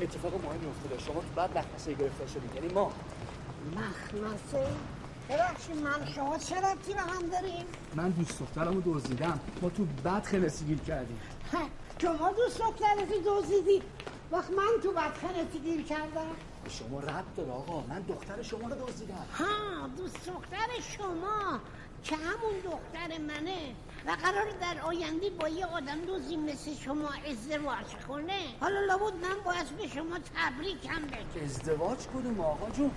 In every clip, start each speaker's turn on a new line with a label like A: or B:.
A: اتفاق مهمی افتاده. شما تو بعد مخمسه گرفتار شدید. یعنی ما.
B: مخمسه؟ ببخشید من شما چه ربطی به هم داریم
A: من دوست دخترمو دزدیدم. ما تو بعد خلصی گیر کردیم.
B: شما دوست دخترتی دزدیدی. وقت من تو بدخنتی گیر کردم.
A: شما رد داره آقا. من دختر شما رو دزدیدم.
B: ها دوست دختر شما. که همون دختر منه و قرار در آینده با یه آدم دوزی مثل شما ازدواج کنه. حالا لابد من باید به شما تبریکم بگم.
A: ازدواج کدوم آقا جون.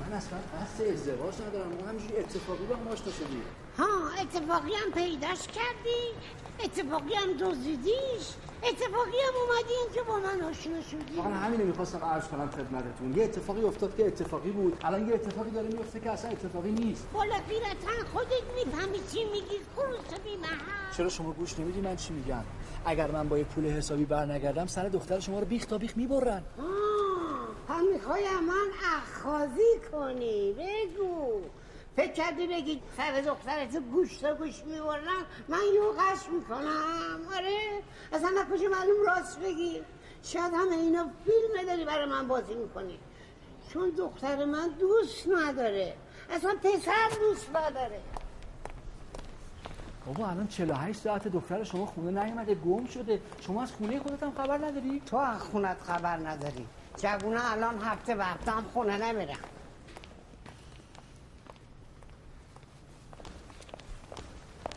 A: من اصلا قصد ازدواج ندارم. ما همینجوری اتفاقی با هم آشنا شدیم
B: ها اتفاقی هم پیداش کردی. اتفاقی هم دزدیدیش. اتفاقی هم اومدی که با من آشنا شدی.
A: من همین می‌خواستم عرض کنم خدمتتون. یه اتفاقی افتاد که اتفاقی بود. الان یه اتفاقی داره میفته که اصلا اتفاقی نیست.
B: بالا پیرتن خودت می‌فهمی چی میگی؟ خروس بی
A: چرا شما گوش نمیدی؟ من چی میگم؟ اگر من با یه پول حسابی برنگردم سر دختر شما رو بیخ تا بیخ می‌برن.
B: هم می‌خوای من اخخازی کنی. بگو. فکر کردی بگی سر دخترت گوش تا گوش می‌برن من یوغش می‌کنم. آره؟ اصلا نکجا معلوم راست بگی. شاید همه اینا فیلم داری برای من بازی می‌کنی. چون دختر من دوست نداره. اصلا پسر دوست نداره.
A: بابا الان 48 ساعت دختر شما خونه نیومده گم شده. شما از خونه خودت هم خبر نداری؟
B: تو از خونت خبر نداری. جوونه الان هفته وقت هم خونه نمیرم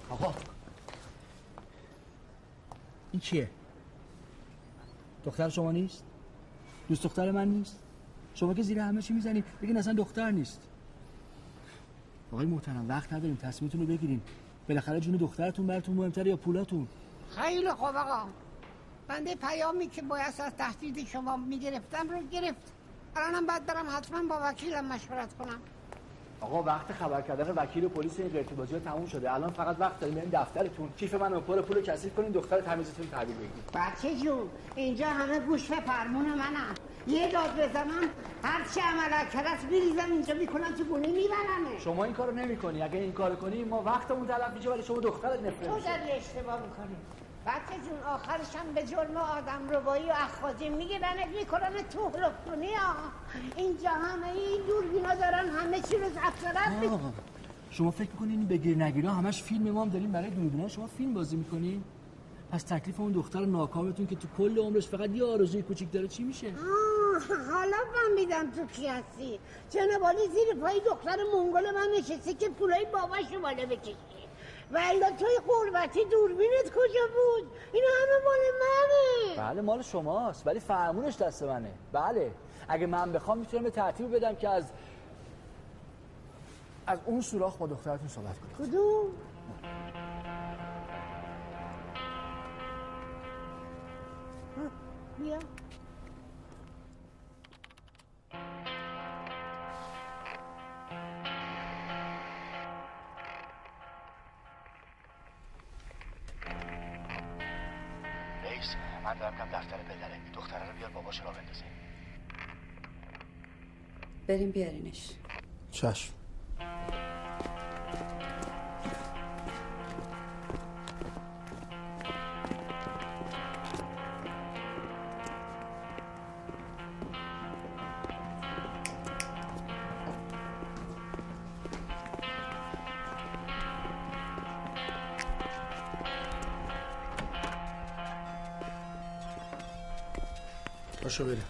A: آقا. این کیه دختر شما نیست؟ دوست دختر من نیست؟ شما که زیر همه چی می‌زنید بگین اصلا دختر نیست. آقای محترم وقت نداریم تصمیمتون رو بگیریم. بالاخره جون دخترتون براتون مهمتره یا پولاتون؟
B: خیلی خوب آقا. بنده پیامی که باید از تهدید شما می‌گرفتم رو گرفت. الانم بعد برم حتما با وکیلم مشورت کنم.
A: آقا وقت خبر کردن وکیل پلیس این ارتباطی ها تموم شده. الان فقط وقت داریم بریم دفترتون. کیف من پر پول کثیف کنین دختر تمیزتون تحویل بگیرید
B: بچه جون اینجا همه گوش به فرمون منم یه داد بزنم هر چی عمل کرد میریزم اینجا می‌کنم تو گونه میبرمه.
A: شما این کارو نمی‌کنی. اگه این کارو کنی ما وقتمون تلف میشه ولی شما دخترت نفرت
B: تو داری اشتباه می‌کنی؟ بچه جون آخرش هم به جرم آدم روایی و اخوازی می‌گیرن می‌کنن تو کنی ها اینجا همه این دوربینا دارن همه چی رو زفت
A: شما فکر می‌کنین بگیر نگیرا؟ همش فیلم ما هم داریم برای دوربینا شما فیلم بازی می‌کنین پس تکلیف اون دختر ناکامتون که تو کل عمرش فقط یه آرزوی کوچیک داره چی میشه؟
B: حالا فهمیدم تو کی هستی جنبالی زیر پای دختر منگل من نشستی که پولای باباشو بالا بکشی ولی توی قربتی دوربینت کجا بود؟ اینا همه مال منه.
A: بله مال شماست ولی فرمونش دست منه. بله اگه من بخوام می‌تونم به ترتیب بدم که از از اون سوراخ با دخترتون صحبت کنید
B: کدوم؟ بیا.
A: من دارم کم دفتر پدره. دختره رو بیار باباش را بندازه
C: بریم بیارینش.
A: چشم. پاشو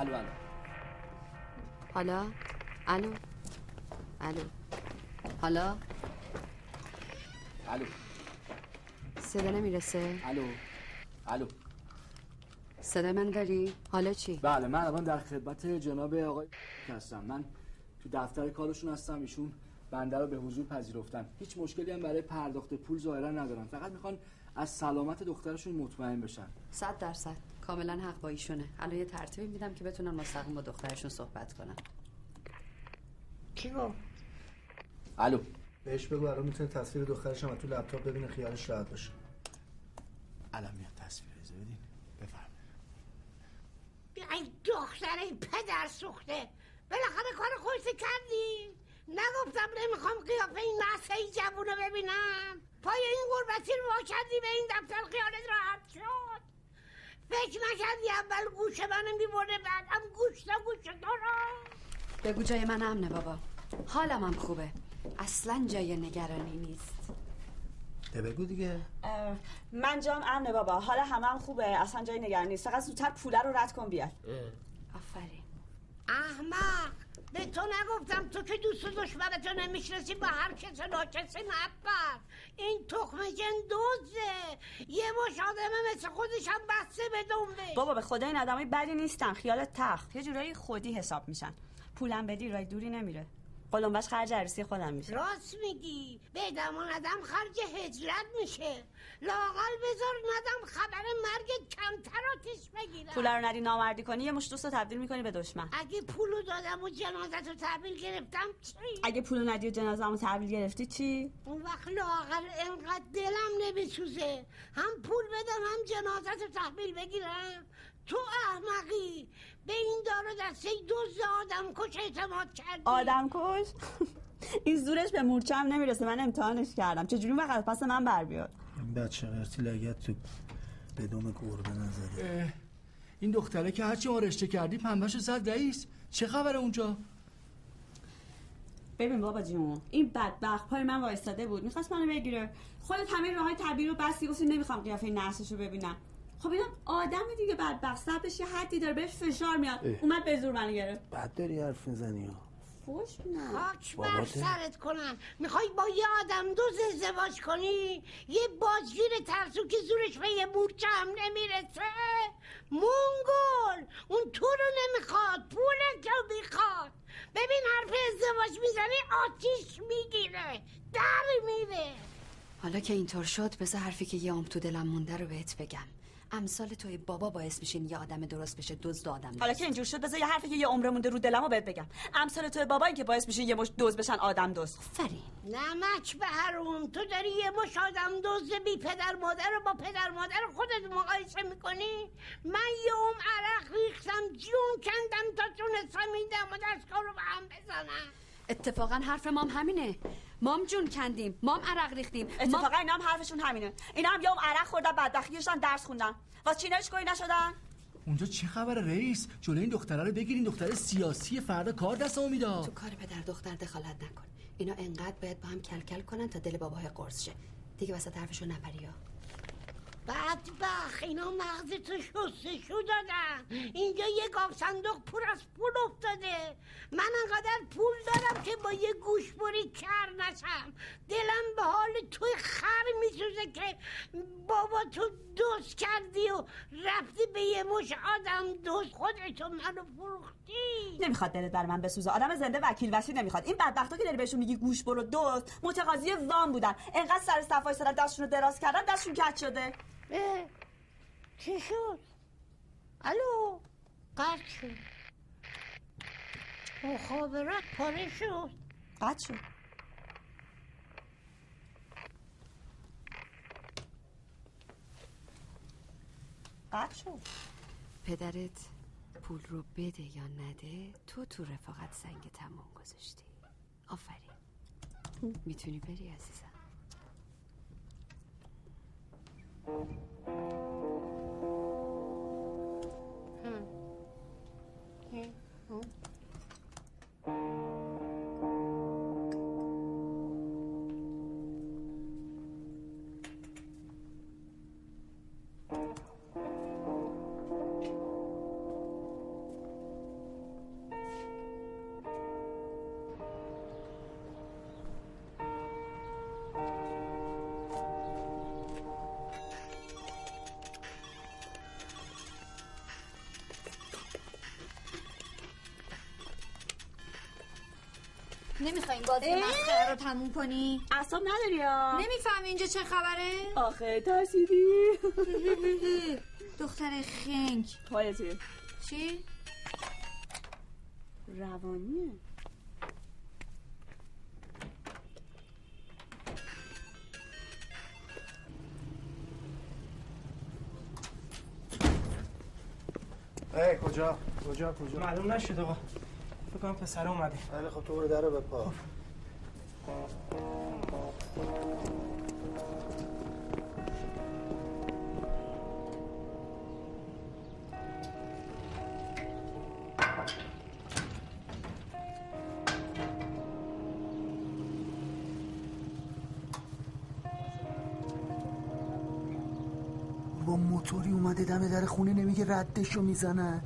A: الو الو
C: حالا؟ الو؟ الو؟ حالا؟
A: الو
C: صدا نمی‌رسه؟
A: الو الو
C: صدای من داری؟ حالا چی؟
A: بله من الان در خدمت جناب آقای هستم من تو دفتر کارشون هستم ایشون بنده رو به حضور پذیرفتن هیچ مشکلی هم برای پرداخت پول ظاهرا ندارن فقط می‌خوان از سلامت دخترشون مطمئن بشن
C: صد درصد کاملا حق با ایشونه. الان یه ترتیبی میدم که بتونن مستقیم با دخترشون صحبت کنن.
B: گفت
A: الو.
D: بهش بگو الان می‌تونه تصویر دخترش هم تو لپتاپ ببینه خیالش راحت باشه.
A: الان میاد تصویر اجازه بدین بفرمایید.
B: ای دختر پدر سوخته. بالاخره کار خودت کردی. نگفتم نمی‌خوام قیافه این نسه جوونو ببینم. پای این غربتی رو کردی به این دفتر خیالت راحت فکر نکردی اول گوش منو میبرده بعدم گوش تا گوش تو رو.
C: بگو جای من امنه بابا. حالم هم خوبه. اصلا جای نگرانی نیست.
D: ده بگو دیگه.
E: من جام امنه بابا. حالا همه هم خوبه. اصلا جای نگرانی نیست. فقط زودتر پوله رو رد کن بیار
C: آفرین.
B: احمق به تو نگفتم تو که دوست و دشمنتو نمی‌شناسی با هر کس ناکسی نبر این تخم دوزه یه مش آدمه مثل خودش هم بسته به دنبه.
E: بابا به خدا این آدمای بدی نیستن. خیالت تخت. یه جورایی خودی حساب میشن. پولم بدی رای دوری نمیره. قلمبش خرج عروسی خودم میشه
B: راست میگی. به دمان ندم خرج هجرت میشه. لاقل بذار ندم خبر مرگ کمتر آتیش بگیرم.
E: پول رو ندی نامردی کنی یه مش دوست رو تبدیل می‌کنی به دشمن.
B: اگه پولو دادم و جنازت رو تحویل گرفتم چی؟
E: اگه پول ندی و جنازه‌مو تحویل گرفتی چی؟
B: اون وقت لاغر انقدر دلم نمیسوزه. هم پول بدم هم جنازت رو تحویل بگیرم. تو احمقی. به این دار و دسته دوز آدم کش اعتماد کردی.
E: آدم کش؟ این زورش به مورچه هم نمی‌رسه من امتحانش کردم. چجوری وقت از پس من بر بیاد؟
D: این بچه قرتی لگت تو بدوم گربه نزده.
A: این دختره که هرچی ما رشته کردی پنبهشو زد رئیس. چه خبره اونجا؟
E: ببین بابا جون این بدبخت پای من وایستاده بود. می‌خواست منو بگیره. خودت همه راه های طبیعی رو بستی گفتی نمی‌خوام قیافه نرسش رو ببینم. خب اینم آدم دیگه بدبخت صبرش یه حدی داره بهش فشار میاد.
D: اه.
E: اومد به زور منو گرفت.
D: بعد داری حرف می‌زنی ها.
E: فوش نه
B: خاک بر. سرت کنم. می‌خوای با یه آدم دوز ازدواج کنی؟ یه بازگیر ترسو که زورش به یه مورچه هم نمی‌رسه؟ مونگول! اون تو رو نمی‌خواد پولت رو می‌خواد. ببین حرف ازدواج می‌زنی آتیش می‌گیره. در میره.
C: حالا که اینطور شد بذار حرفی که یه عمر تو دلم مونده رو بهت بگم. امثال توی بابا باعث میشین یه آدم درست بشه دزد آدم
E: حالا که اینجور شد بذار یه حرفی که یه عمر مونده رو دلمو بهت بگم. امثال تو بابا این که باعث میشه یه مش دوز بشن آدم دوز
C: فرین
B: نمک به حروم تو داری یه مش آدم دوز بی پدر مادر رو با پدر مادر خودت مقایسه می‌کنی؟ من یه ام عرق ریختم جون کندم تا تونستم این دم و دستگاه رو به هم بزنم.
C: اتفاقا حرف مام همینه. مام جون کندیم مام عرق ریختیم. مام...
E: اتفاقا اینا هم حرفشون همینه. اینا هم عمر عرق خوردن بدبختی داشتن درس خوندن. واسه چی اینا هیچ نشدن؟
A: اونجا چه خبره رئیس؟ جلوی این دختره رو بگیرین دختر سیاسی فردا کار دستمو
C: تو
A: می‌داد.
C: کار پدر دختر دخالت نکن. اینا انقدر باید با هم کلکل کنن تا دل بابای قرص شه. دیگه وسط حرفشو نپری ها.
B: بدبخ اینا مغز تو شستشو دادن اینجا یه گاف صندوق پر از پول افتاده. من انقدر پول دارم که با یه گوش بری کر نشم. دلم به حال توی خر میسوزه که بابا تو دوست کردی و رفتی به یه مش آدم دوست خودتو منو فروختی.
E: نمی‌خواد دلت بر من بسوزه. آدم زنده وکیل وسی نمی‌خواد. این بدبختا که داری بهشون میگی گوش برو دوست متقاضی وام بودن. انقدر سر صفای سر دستشون رو دراز کردن دستشون کج شده؟
B: اه، چی شد؟ الو قطع شد. مخابرات پاره شد.
E: قد شد. قد شد.
C: پدرت پول رو بده یا نده تو تو رفاقت سنگ تمام گذاشتی. آفرین. می‌تونی بری عزیزم.
F: 嗯，嗯，嗯。بازی مسخره رو تموم کنی؟
E: اصاب نداری یا؟
F: نمی‌فهمی اینجا چه خبره؟
E: آخه ترسیدی.
F: دختر خنگ
E: توالتی
F: چی؟
E: روانیه.
D: ای کجا؟ کجا کجا؟
G: معلوم نشد آقا. فکر کنم پسر اومده.
D: بله خب تو برو در رو بپا. با موتوری اومده دم در خونه نمیگه ردشو می‌زنن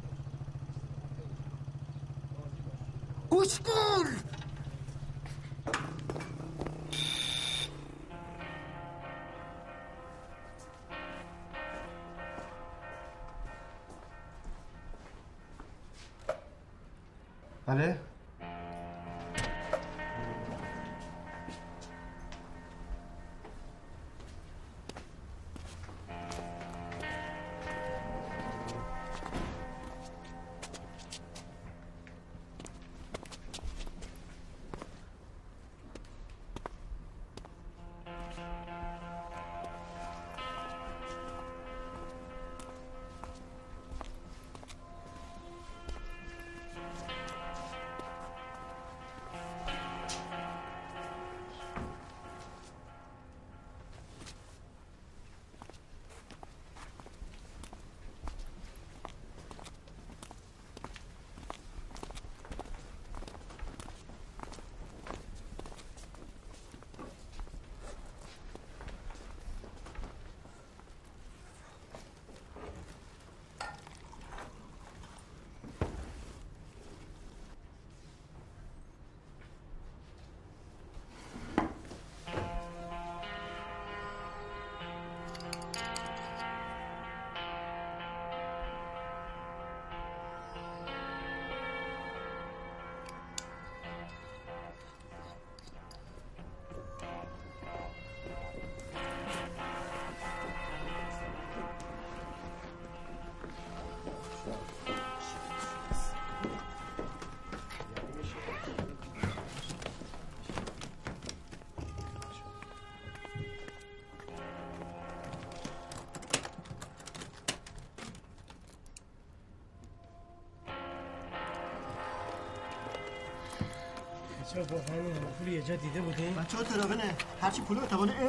G: چرا واقعا این همه پول یه جا دیده بودیم
D: بچه ها تراغنه هرچی پول رو اتوانه اه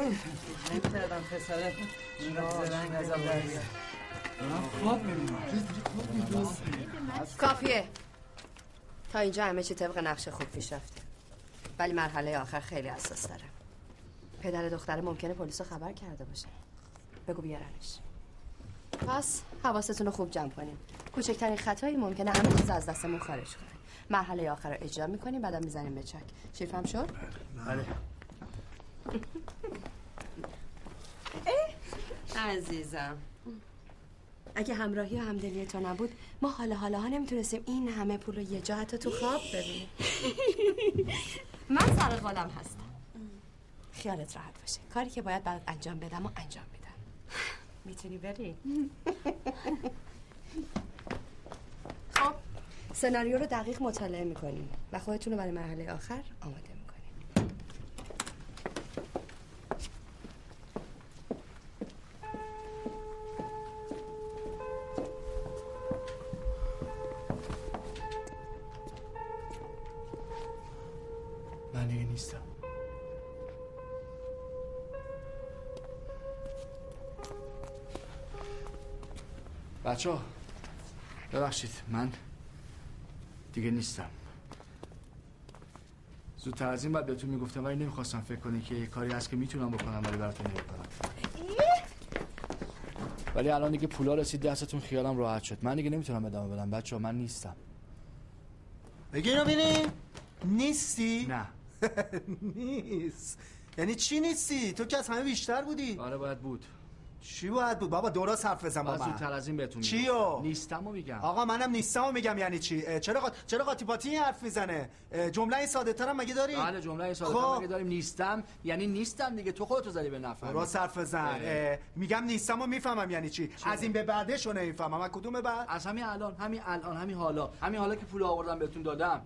A: نمی‌کردم پسره زرنگ خواب می‌بینم
C: کافیه. تا اینجا همه چی طبق نقشه خوب پیش رفته ولی مرحله آخر خیلی حساس داره. پدر دختره ممکنه پلیس رو خبر کرده باشه. بگو بیارنش. پس حواستون رو خوب جمع کنیم. کوچکترین خطایی ممکنه همه چیز از دستمون خارج کنه. مرحله آخر رو اجرا می‌کنیم بعدم می‌زنیم به چک. شیرفهم شد؟
D: بله.
C: عزیزم. اگه همراهی و همدلی تو نبود ما حالا حالا ها نمی‌تونستیم این همه پول رو یه جا حتی تو خواب ببینیم. من سر قولم هستم. خیالت راحت باشه. کاری که باید بعد انجام بدم و انجام میدم می‌تونی بری؟ سناریو رو دقیق مطالعه می‌کنیم و خودتون رو برای مرحله آخر آماده می‌کنیم.
A: من دیگه نیستم. بچه ها ببخشید من دیگه نیستم. زودتر از این بعد بهتون می‌گفتم ولی نمی‌خواستم فکر کنی که یه کاری هست که می‌تونم بکنم ولی براتون نمی‌کنم. ولی الان دیگه پولا رسید دستتون خیالم راحت شد. من دیگه نمی‌تونم ادامه بدم. بچه ها من نیستم.
D: بگی اینو بینی نیستی؟
A: نه.
D: نیست. یعنی چی نیستی؟ تو که از همه بیشتر بودی.
A: آره باید بود.
D: چی باید بود؟ بابا درست حرف بزن با من.
A: از این بهتون
D: چیو؟
A: میگم. نیستم و میگم.
D: آقا منم نیستم و میگم یعنی چی؟ چرا قا... چرا قاطی پاتی این حرف می‌زنه؟ جمله این ساده ترم مگه داری؟
A: بله جمله ساده
D: خب.
A: مگه داریم؟ نیستم. یعنی نیستم دیگه. تو خودتو زدی به نفر
D: درست حرف بزن. میگم نیستم و می‌فهمم یعنی چی؟ از این به بعدش نمی‌فهمم. از کدوم بعد؟
A: از همین الان همین الان همین حالا. همین حالا که پول آوردم بهتون دادم.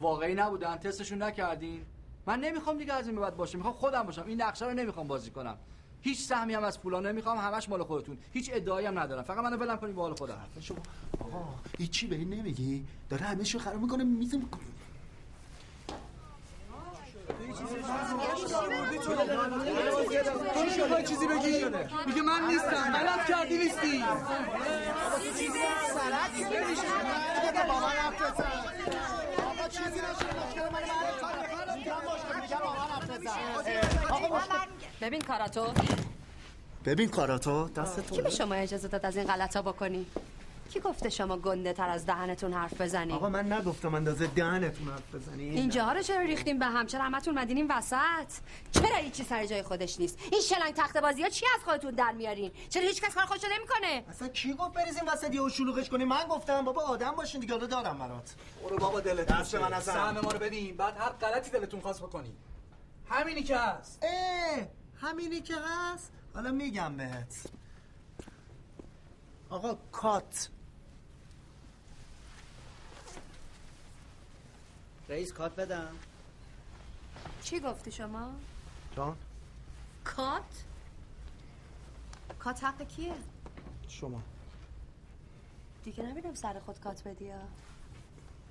A: واقعی نبودن. تستشون نکردین. من نمی‌خوام دیگه از این به بعد باشه می‌خوام خودم باشم. این نقشه رو نمی‌خوام بازی کنم. هیچ سهمی هم از پولا نمی‌خوام همش مال خودتون. هیچ ادعایی هم ندارم. فقط منو ولم کنید به حال خودم.
D: شما آقا هیچی به این نمیگی؟ داره همه شو خراب می‌کنه میزه
A: چیزی بگی؟ میگه من نیستم. غلط کردی نیستی.
C: ببین کاراتو.
D: ببین کاراتو دست
C: کی به شما اجازه داد از این غلطا بکنی؟ کی گفته شما گنده تر از دهنتون حرف بزنی؟
D: آقا من نگفتم اندازه دهنتون حرف بزنی.
C: اینجاها رو چرا ریختیم به هم؟ چرا همتون اومدین این وسط؟ چرا هیچی سر جای خودش نیست؟ این شلنگ تخت بازی ها چی از خودتون در میارین؟ چرا هیچ کس کار خودشو نمی‌کنه؟
D: اصلا کی گفت بریزیم وسط یه شلوغش کنی من گفتم بابا آدم باشین دیگه حالا دارم برات.
H: برو بابا دلت
D: دست من.
H: سهم ما رو بدین. بعد هر غلطی دلتون خواست بکنی همینی که هست.
D: اه. همینی که هست؟ حالا میگم بهت. آقا کات.
I: رئیس کات بدم.
C: چی گفتی شما؟
D: جان.
C: کات؟ کات حق کیه؟
D: شما.
C: دیگه نبینم سر خود کات بدی ها.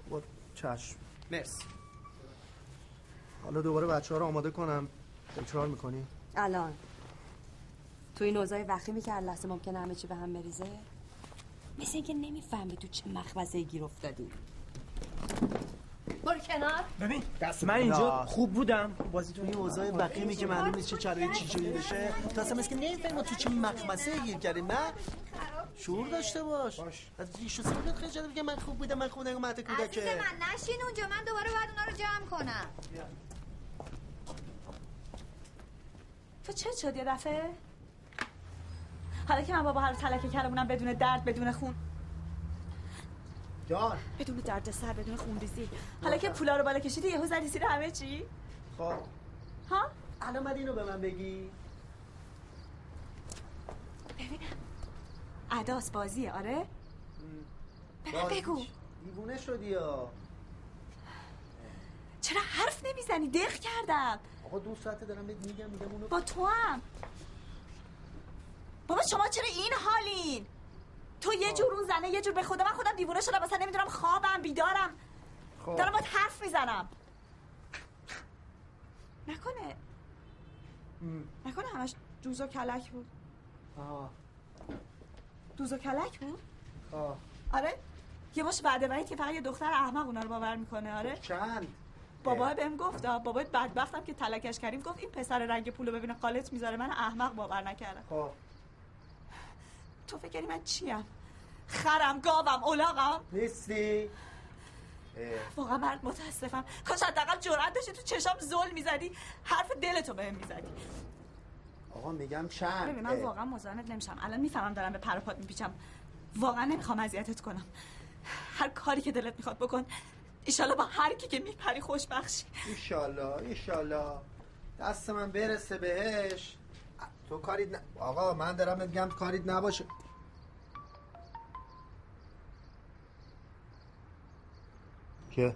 D: با چشم.
I: مرسی.
D: حالا دوباره بچه ها رو آماده کنم. تکرار می‌کنی؟
C: الان. تو این اوضاع وقتی که هر لحظه ممکنه همه چی به هم بریزه؟ مثل اینکه نمی‌فهمی تو چه مخمزه گیر افتادی. برو کنار.
G: ببین
D: دست
G: من. اینجا خوب بودم. بازی
D: تو این اوضاع وقیمی که معلوم نیست چه چرایی چی جوری بشه. تو اصلا مثل که نمی‌فهمی ما تو چه مخمسه گیر کردیم. نه شعور داشته باش. از ریش و سیبت خجالت بگم من خوب بودم من خوب نگم مهد
F: عزیز
D: کودکه
F: من نشین اونجا من دوباره باید اونا رو جمع کنم.
E: تو چه شد یه دفعه؟ حالا که من بابا هر تلکه کردمونم بدون درد بدون خون.
D: جان.
E: بدون درد سر بدون خونریزی حالا که پولا رو بالا کشیدی یهو زدی زیر همه چی؟
D: خب.
E: ها؟
D: الان بعد اینو به من بگی.
E: ببینم اداس بازیه آره؟ به من. بگو.
D: دیوونه شدی یا
E: چرا حرف نمی‌زنی؟ دق کردم.
D: آقا دو ساعته دارم بهت میگم میگم اونو
E: با تو هم. بابا شما چرا این حالین؟ تو یه جور اون زنه یه جور به خدا. من خودم دیوونه شدم مثلا نمی‌دونم خوابم بیدارم.
D: خب.
E: دارم باید حرف می‌زنم. نکنه. نکنه همش دوز و کلک بود.
D: آه.
E: دوز و کلک بود؟
D: آه.
E: آره. یه باش بعد که فقط یه دختر احمق اونا رو باور می‌کنه آره.
D: چند؟
E: بابا بهم گفت بابا بدبختم که تلکش کردیم. گفت این پسر رنگ پولو ببینه قالت می‌ذاره. من احمق باور نکردم.
D: خب.
E: تو فکر کنی من چیم؟ خرم گاوم الاغم.
D: نیستی؟
E: واقعا من متاسفم. کاش حداقل جرأت داشتی تو چشام زل می‌زدی. حرف دلتو بهم می‌زدی.
D: آقا میگم چند
E: ببین من واقعا مزاحمت نمیشم. الان می‌فهمم دارم به پر و پات میپیچم. واقعا نمی‌خوام اذیتت کنم. هر کاری که دلت می‌خواد بکن. ایشالا با هر کی که میپری خوشبخشی
D: ایشالله ایشالله دست من برسه بهش. تو کاریت ن... آقا من دارم میگم کاریت نباشه. که؟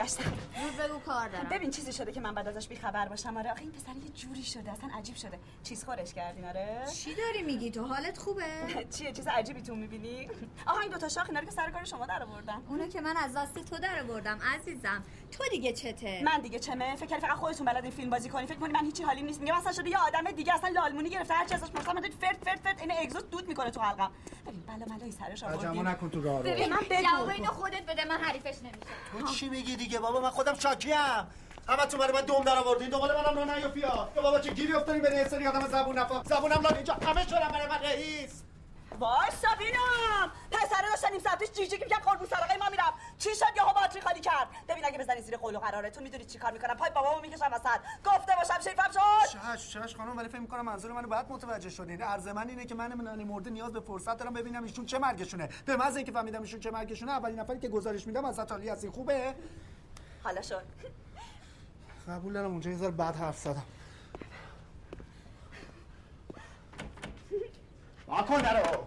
E: まし
F: た بگو کار دارم.
E: ببین چیزی شده که من بعد ازش بیخبر باشم. آره آخه این پسر یه جوری شده اصلا عجیب شده. چیز خورش کردین آره؟
F: چی داری میگی؟ تو حالت خوبه؟
E: چیه؟ چیز عجیبی تو می‌بینی؟ آها این دوتا شاخ اینا که سر کار شما در آوردن.
F: اونو که من از دست تو در بردم عزیزم. تو دیگه چته؟
E: من دیگه چمه. فکر فقط خودتون بلدین فیلم بازی کنی. فکر کنی من هیچی حالیم نیست. میگم اصلا شده یه آدم دیگه اصلا لالمونی گرفته. هر چی ازش پرسم من فرد فرد فرد. این اگزوست دود می‌کنه تو حلقم. ببین بلا ملایی سرش آوردین.
A: نکن تو راه رو.
F: ببین
E: من بگو.
F: جواب اینو خودت بده من حریفش نمیشه
D: تو چی میگی دیگه؟ بابا من خودم شاکیم همه تو من دوم در آوردین دنبال منم راه نیافیا یا بابا چه گیری افتادین بین سری آدم زبون نفا. زبونم لان اینجا. همه شدن برای من رئیس.
I: وای سابینم پسره داشتن نیم ساعت پیش جیجی که میگم قربون سرقه ما میرم چی شد یهو باتری خالی کرد؟ ببین اگه بزنی زیر قول و قرارتون می‌دونید چیکار می‌کنم. پای بابامو می‌کشم وسط. گفته باشم شیفم شد.
D: شش شش خانم ولی فکر می‌کنم منظور منو بعد متوجه شدین. عرض من اینه که من نانی مرده نیاز به فرصت دارم ببینم ایشون چه مرگشونه. به محض اینکه فهمیدم ایشون چه مرگشونه اولین نفری که گزارش میدم از علی هستی خوبه.
I: حالا شد.
D: قبول دارم اونجا یه ذره بد حرف زدم. واکن درو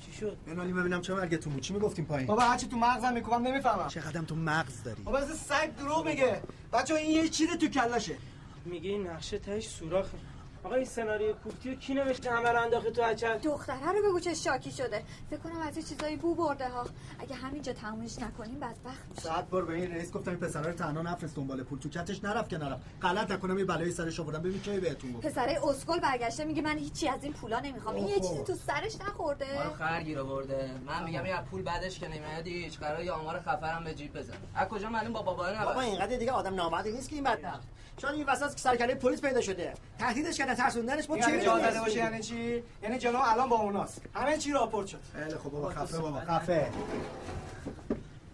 G: چی شد؟
D: بنالی ببینم چه مرگتون بود. چی می‌گفتیم پایین؟
G: بابا هرچی تو مغزم می‌کنم نمی‌فهمم.
D: چقدر تو مغز داری؟
G: بابا از سگ دروغ میگه. بچه این یه چیزی تو کلشه میگه این نقشه تهش سوراخه. آقا این سناریو کوفتی رو کی نوشته همه رو انداخته تو اچل
F: دختره رو بگو چه شاکی شده. فکر کنم از یه چیزایی بو برده ها. اگه همینجا تمومش نکنیم بدبخت میشه.
D: صد بار به این رئیس گفتم این پسرا رو تنها نفرست دنبال پول تو کتش نرفت که نرفت. غلط نکنم یه بلایی سرش آوردم. ببین کی بهتون گفت.
F: پسره اسکل برگشته میگه من هیچی از این پولا نمی‌خوام. این یه. چیزی تو سرش نخورده.
J: ما رو خرگیر آورده. من میگم یه پول بعدش که نمیاد هیچ. قرار آمار خفرم به جیب بزن. از کجا معلوم با بابا
A: بابا
J: نه
A: اینقدر دیگه آدم نامردی نیست که این بدبخت. چون این وسط که سرکله پلیس پیدا شده. تهدیدش کردن ترسوندنش. ما چه
G: یعنی
A: می‌دونیم؟
G: داده باشه؟ یعنی چی؟ یعنی جلو الان با اوناست. همه چی راپورت شد.
D: خیلی خب بابا خفه بابا. خفه.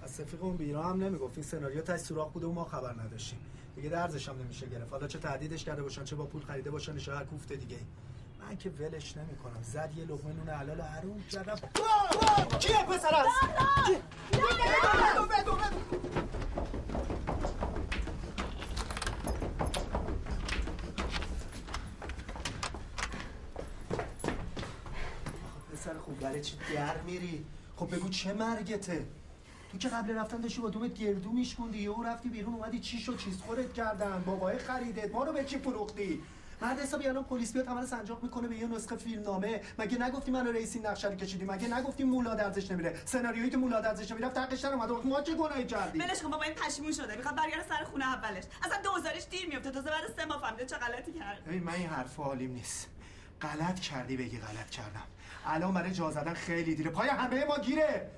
D: از سفیق اون بیرا هم نمی‌گفت. این سناریو تاش سوراخ بوده و ما خبر نداشتیم. دیگه درزش هم نمیشه گرفت. حالا چه تهدیدش کرده باشن چه با پول خریده باشن چه هر کوفته دیگه من که ولش نمی‌کنم. زد یه لقمه نون حلال حروم کردم. کیه پسر است بدو بدو بدو پسر خوب برای چی در میری؟ خب بگو چه مرگته؟ تو که قبل رفتن داشتی با دومت گردو میشکوندی یهو رفتی بیرون اومدی چی شد؟ چیز خورت کردن بابای خریدت ما رو به چی فروختی؟ مرد حسابی الان پلیس بیاد عمل سنجاق می‌کنه به یه نسخه فیلمنامه. مگه نگفتی منو رئیس این نقشه رو کشیدی؟ مگه نگفتی مولا ارزش نمیره؟ سناریویی که مولا ارزش نمیره تقش در اومده ما چه گناهی کردیم؟
I: ولش کن بابا این پشیمون شده می‌خواد برگرده سر خونه اولش. اصلا دوزارش دیر میفته تازه بعد سه ماه فهمیده چه غلطی کرد
D: ببین من این حرفا حالیم نیست. غلط کردی بگی غلط کردم. الان برای جا زدن خیلی دیره. پای همه ما گیره.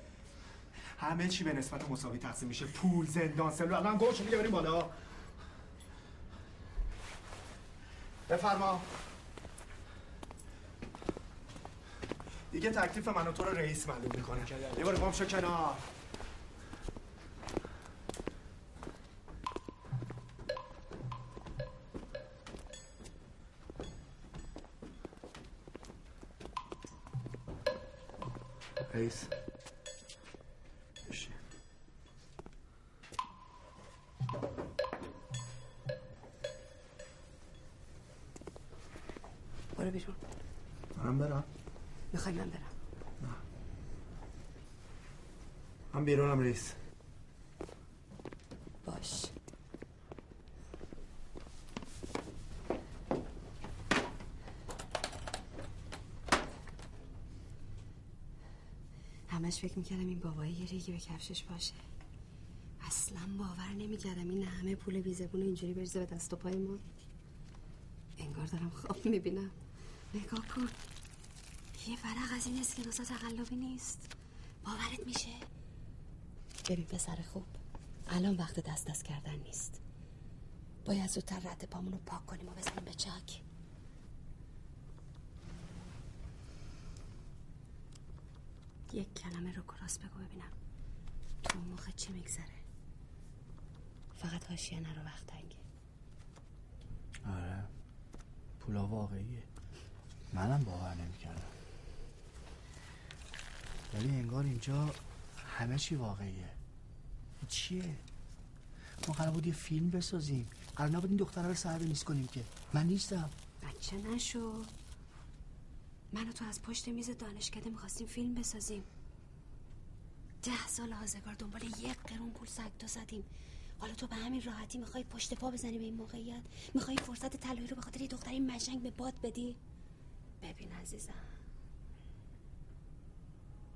D: همه چی به نسبت مساوی تقسیم میشه. پول زندان سلول. الان گوش میگه بریم بالا. بفرما. دیگه تکلیف من و تو رو رئیس معلوم می‌کنه. یه بار گم شو کنار. كويس
C: ماشي ولا عم
D: برا عم بيرون
C: عم همش فکر می‌کردم این بابایی یه ریگی به کفشش باشه. اصلا باور نمی‌کردم این همه پول بیزبون اینجوری بریزه به دست و پای ما. انگار دارم خواب می‌بینم. نگاه کن. یه ورق از این اسکناسا تقلبی نیست. باورت میشه؟ ببین پسر خوب الان وقت دست دست کردن نیست. باید زودتر رد پامون رو پاک کنیم و بزنیم به چاک. یک کلمه رو کراس بگو ببینم. تو موقع چی میگذره؟ فقط حاشیه نرو وقت تنگه.
A: آره. پولا واقعیه. منم باور نمی‌کردم. ولی انگار اینجا همه چی واقعیه. این چیه؟ ما قرار بود یه فیلم بسازیم. قرار نبود این دختره رو سر نیست کنیم که. من نیستم.
C: بچه نشو. من تو از پشت میز دانشکده می‌خواستیم فیلم بسازیم. ده سال آزگار دنبال یک قرون پول تا زدیم. حالا تو به همین راحتی می‌خوای پشت پا بزنی به این موقعیت؟ می‌خوای فرصت طلایی رو به خاطر یه دختری مشنگ به باد بدی؟ ببین عزیزم.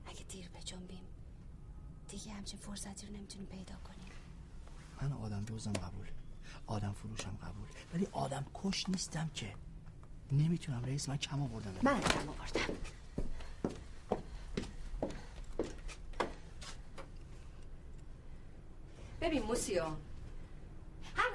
C: اگه دیر بجنبیم دیگه همچین فرصتی رو نمی‌تونیم پیدا کنیم
A: من آدم دوزم قبول. آدم فروشم قبول. ولی آدم کش نیستم که. نمی‌تونم رئیس من کم آوردم.
C: من کم آوردم. ببین موسیو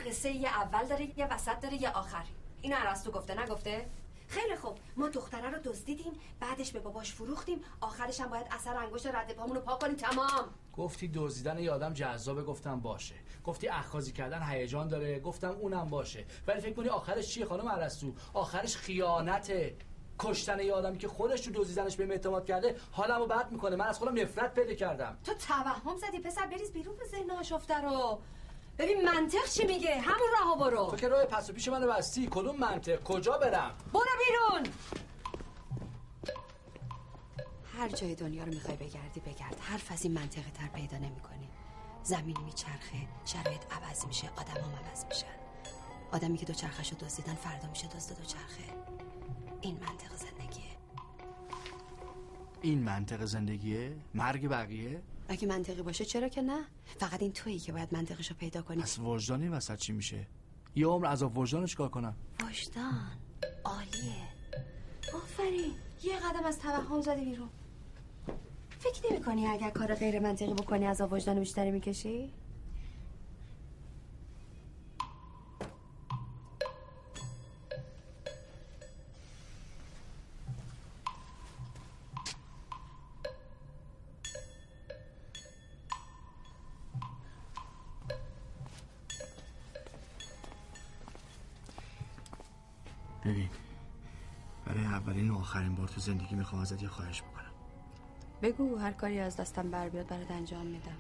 C: قصه یه اول داره یه وسط داره یه آخر. اینو ارسطو گفته نگفته؟ خیلی خوب. ما دختره رو دزدیدیم بعدش به باباش فروختیم. آخرش هم باید اثر انگشت رد پامون رو پاک کنیم. تمام.
K: گفتی دزدیدن یه آدم جذابه گفتم باشه. گفتی اخاذی کردن هیجان داره گفتم اونم باشه. ولی فکر کنی آخرش چیه خانم ارسطو آخرش خیانته کشتن یه آدمی که خودش تو دزدیدنش به اعتماد کرده حالمو بد می‌کنه. من از خودم نفرت پیدا کردم.
C: تو توهم زدی پسر بریز بیرون به ذهن آشفته رو. ببین منطق چی میگه؟ همون راه برو.
K: تو که راه پس و پیش منو بستی. کدوم منطق؟ کجا برم؟
C: برو بیرون. هر جای دنیا رو می‌خوای بگردی بگرد. حرف از این منطقه تر پیدا نمی‌کنی. زمین میچرخه شرایط عوض میشه آدم هم عوض میشن. آدمی که دو چرخش رو دزدیدن فردا میشه دزد دو چرخه این منطق زندگیه.
A: این منطق زندگیه؟ مرگ بقیه؟
C: اگه منطقی باشه چرا که نه؟ فقط این تویی که باید منطقش رو پیدا کنی.
A: پس وجدان این وسط چی میشه؟ یه عمر عذاب وجدان رو چیکار کنم؟
C: وجدان عالیه. آفرین. یه قدم از توهم زدی بیرون. فکر نمی کنی اگر کار غیر منطقی بکنی از وجدان بیشتری می‌کشی؟
A: ببین برای اولین و آخرین بار تو زندگی می‌خوام ازت یه خواهش بکنم
C: بگو هر کاری از دستم بر بیاد برات انجام میدم.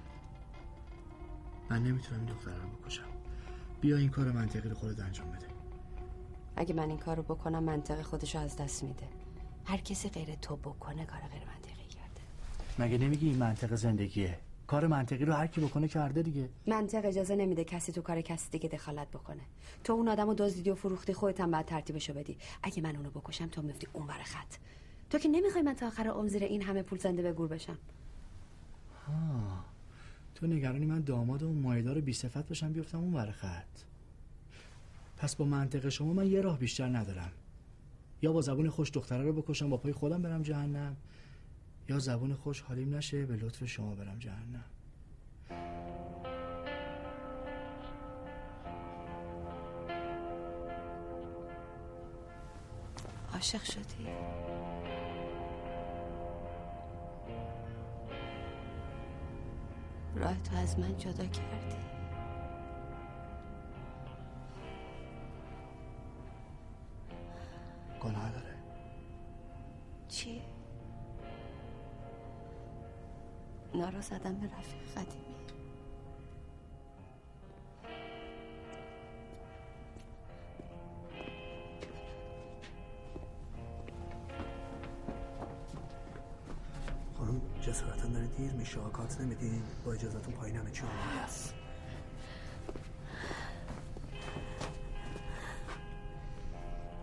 A: من نمی‌تونم این دختر رو بکشم. بیا این کار منطقی رو خودت انجام بده.
C: اگه من این کار رو بکنم منطق خودش رو از دست میده. هر کسی غیر تو بکنه کار غیر منطقی کرده.
A: مگه نمیگی این منطق زندگیه؟ کار منطقی رو هر کی بکنه کرده دیگه.
C: منطق اجازه نمیده کسی تو کار کسی دیگه دخالت بکنه. تو اون آدمو دزدیدی و فروختی خودت هم بعد ترتیبشو بدی. اگه من اونو بکشم تو میفتی اون خط. تو که نمی‌خوای من تا آخر عمر زیر این همه پول زنده به گور بشم.
A: ها تو نگرانی من داماد اون مایدار بی صفت بشم بیفتم اون بر خط. پس با منطق شما من یه راه بیشتر ندارم. یا با زبون خوش دختره رو بکشم با پای خودم برم جهنم یا زبون خوش حالیم نشه به لطف شما برم جهنم.
C: عاشق شدی. راه تو از من جدا کردی.
A: گناه داره.
C: چی؟ نارو زدم به رفیق قدیمی
D: میشه کارت نمیدین؟ با اجازهتون پایین همه چی آماده است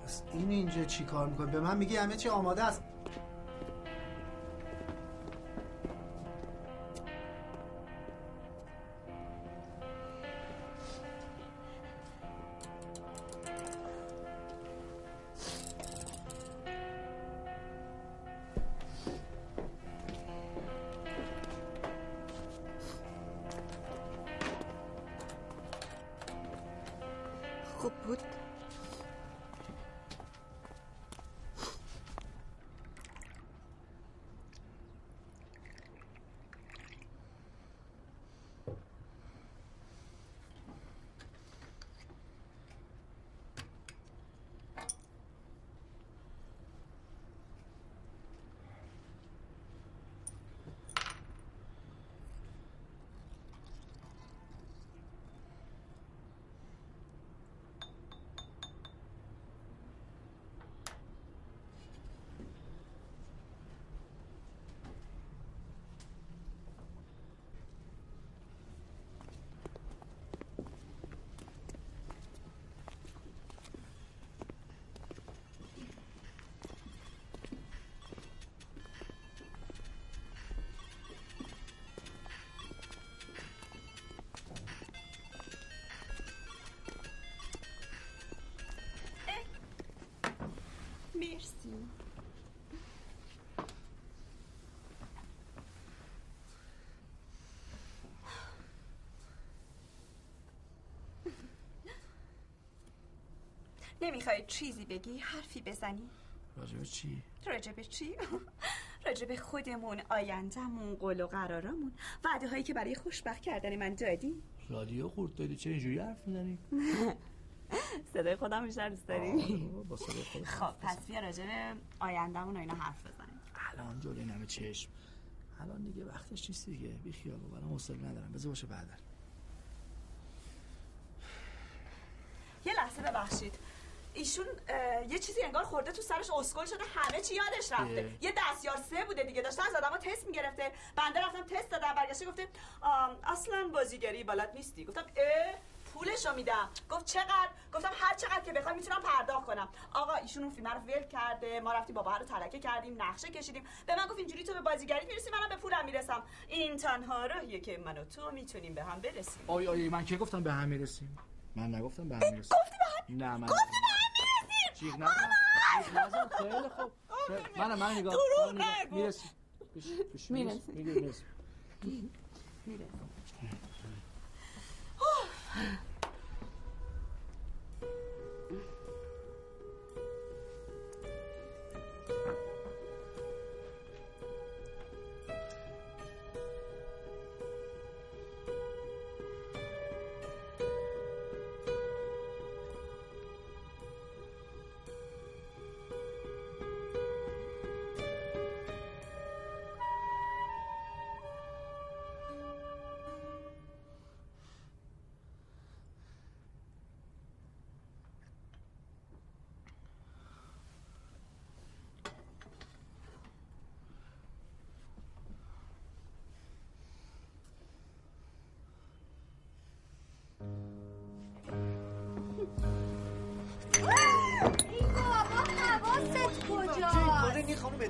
D: پس این اینجا چی کار می‌کنه؟ به من میگی همه چی آماده است.
E: مرسی
F: نمی‌خوای چیزی بگی حرفی بزنی
A: راجب چی؟
F: راجب چی؟ راجب خودمون آیندهمون قول و قرارامون وعده هایی که برای خوشبخت کردن من دادی
A: رادیو خورد دادی چه اینجوری حرف می‌زنی؟
L: صدای خودم بیشتر دوست داری؟ خب پس بیا راجب آیندهمون و اینا حرف بزنیم.
A: الان جلوی این همه چشم. الان دیگه وقتش نیست دیگه. بی خیال بابا الان حوصله ندارم. بذار باشه بعدا.
E: یه لحظه ببخشید. ایشون یه چیزی انگار خورده تو سرش اسکل شده همه چی یادش رفته.
A: اه.
E: یه دستیار سه بوده دیگه. داشته از آدما تست می‌گرفته. بنده رفتم تست دادم برگشته گفته اصلا بازیگری بلد نیستی. گفتم اه پولشو میدم. گفت چقدر؟ گفتم هر چقدر که بخوای می‌تونم پرداخت کنم. آقا ایشون اون فیلم رو ول کرده ما رفتیم بابا رو ترکه کردیم نقشه کشیدیم. به من گفت اینجوری تو به بازیگری می‌رسی منم به پولم می‌رسم. این تنها راهیه که من و تو می‌تونیم به هم برسیم.
A: آی آی من که گفتم به هم می‌رسیم؟ من نگفتم به هم می‌رسیم.
E: گفتی به هم
A: نه من
E: گفتی به هم می‌رسیم!
A: جیغ نزن. خیلی خوب. منم من نگاه
E: دروغ
A: من.
E: نگو.
A: می‌رسیم.
L: می‌رسیم.
A: می‌رسیم.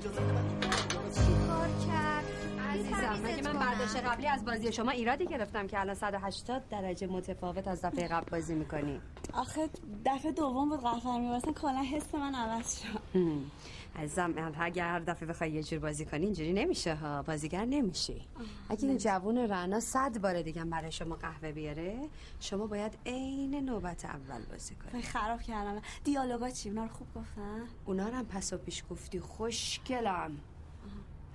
F: چیکار کرد؟
C: عزیزم مگه من برداشت قبلی از بازی شما ایرادی گرفتم که الان 180 درجه متفاوت از دفعه قبل بازی می‌کنی؟
L: آخه دفعه دوم بود قهر میبرسن کلا حس من عوض شد.
C: عزیزم اگر هر دفعه بخوای یه جور بازی کنی اینجوری نمیشه ها. بازیگر نمیشی. اگه این جوون رعنا صد بار دیگه برای شما قهوه بیاره شما باید عین نوبت اول بازی کنی.
L: وای خراب کردم. دیالوگا چی؟ اونا رو خوب گفتن؟
C: اونا رو هم پس و پیش گفتی. خوشگلم.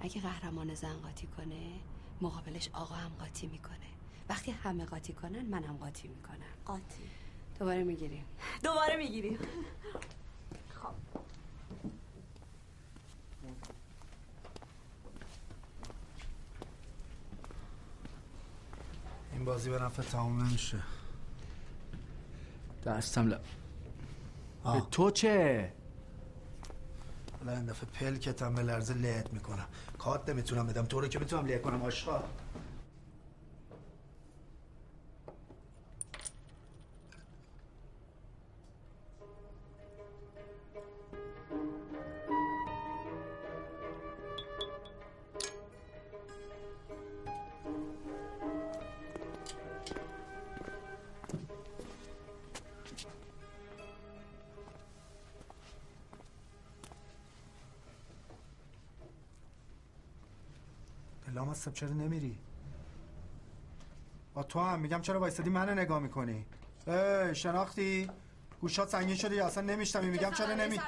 C: اگه قهرمان زن قاطی کنه مقابلش آقا هم قاطی می‌کنه. وقتی همه قاطی کنن منم قاطی می‌کنم.
L: قاطی.
C: دوباره می‌گیریم
E: دوباره می‌گیری.
D: این بازی به نفع تمام نمیشه.
A: دستم لب به. تو چه؟
D: حالا این دفعه پلکتم به لرزه لهت می‌کنم. کارت نمی‌تونم بدم. تو رو که می‌تونم له کنم آشقا لامصب چرا نمیری. با تو هم میگم چرا وایستادی منو نگاه می‌کنی. ای شناختی؟ گوشات سنگین شده یا اصلا نمیشتمی میگم چرا نمی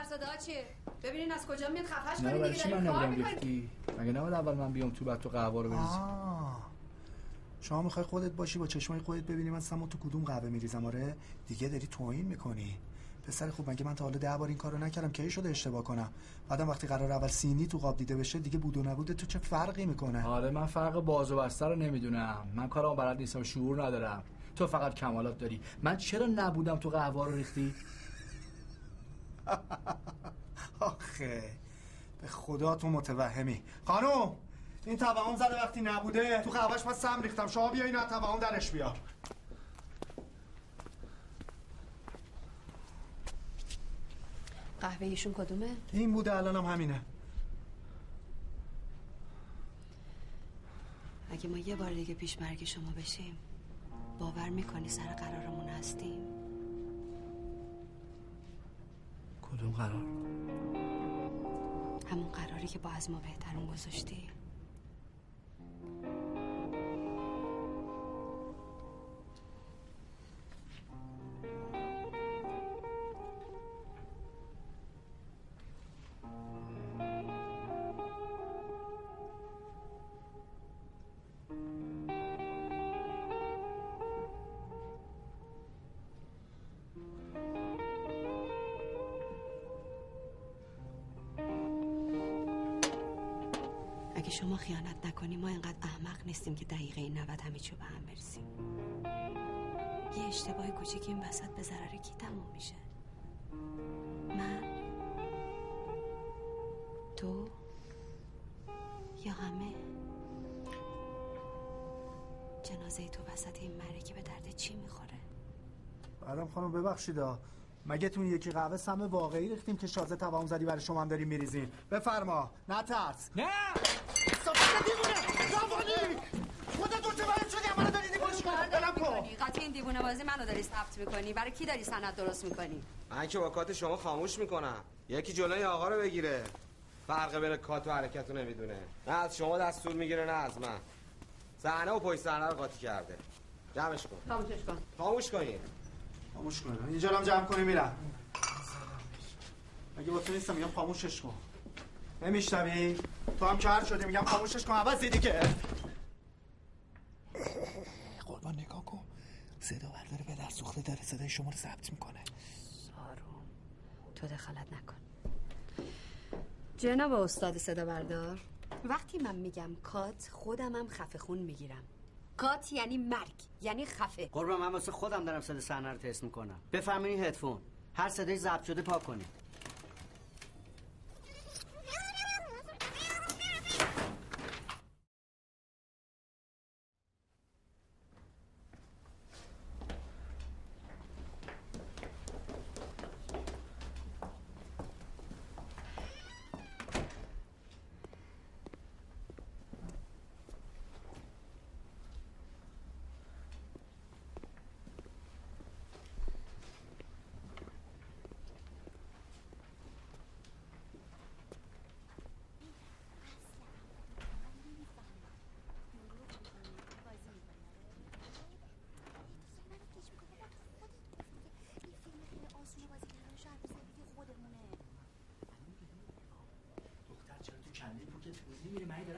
C: چیه؟ ببینین از کجا میاد خفش
A: نه
C: کنین
A: برای
C: دیگه
A: چی من. ریختی مگه نباید اول من بیام تو بعد تو قهوه رو بریزی
D: آه. شما می‌خوای خودت باشی با چشمای خودت ببینی من سمو تو کدوم قهوه میریزم آره؟ دیگه داری توهین می‌کنی. پسر خوب مگه من تا حالا ده بار این کارو نکردم؟ کی شده اشتباه کنم؟ بعدم وقتی قرار اول سینی تو قاب دیده بشه دیگه بود و نبوده تو چه فرقی می‌کنه؟
A: آره من فرق باز و بسته رو نمی‌دونم. من کارم بلد نیستم شعور ندارم. تو فقط کمالات داری. من چرا نبودم تو قهوه رو ریختی؟
D: آخه به خدا تو متوهمی. خانم این توهم زده وقتی نبوده تو قهوهش من سم ریختم. شما بیا اینو توهم درش بیار.
C: قهوه ایشون کدومه؟
D: این بوده الانم همینه.
C: اگه ما یه بار دیگه پیش مرگ شما بشیم باور می‌کنی سر قرارمون هستیم؟
A: کدوم قرار؟
C: همون قراری که با از ما بهترون گذاشتی. نیستیم که دقیقه 90 همه چیو به هم برسیم. یه اشتباه کوچیک این وسط به ضرر کی تموم میشه؟ من؟ تو؟ یا همه؟ جنازه تو وسط این مرگی به درد چی می‌خوره؟
D: برام خانم ببخشید. مگه تو این یکی قهوه سم واقعی ریختیم که شازه توام زدی برای شما هم داری میریزین بفرما. نه ترس
A: نه
D: صافت دیوونه زبانی خودت تو چه باید شدی اما داری دیوونش کن بلم
C: قطعی این دیوونه بازی منو داری ثبت می‌کنی. برای کی داری سند درست می‌کنی؟
M: من که با کات شما خاموش می‌کنم. یکی جلوی آقا رو بگیره. فرق بین کات و حرکت رو نمی‌دونه. نه از شما دستور می‌گیره نه از من. صحنه و پشت صحنه رو قاطی کرده. جمعش کن.
C: خاموشش کن.
M: خاموش کنین
D: خاموش کن اینجا رو هم جمع کنی میرم. اگه با تو نیستم؟ میگم خاموشش کن. نمیشنوی؟ تو هم کار شدی میگم خاموشش کن. عوض دیدی که. قربان نگاه. کن صدا برداره به در سوخته داره صدای شما رو ثبت می‌کنه.
C: آروم تو دخالت نکن. جناب استاد صدا بردار وقتی من میگم کات خودم هم خفه خون می‌گیرم. کات یعنی مرگ یعنی خفه.
N: قربان من واسه خودم دارم صدا صحنه رو تست می‌کنم. بفرمایید هدفون. هر صدای ضبط شده پاک کنید.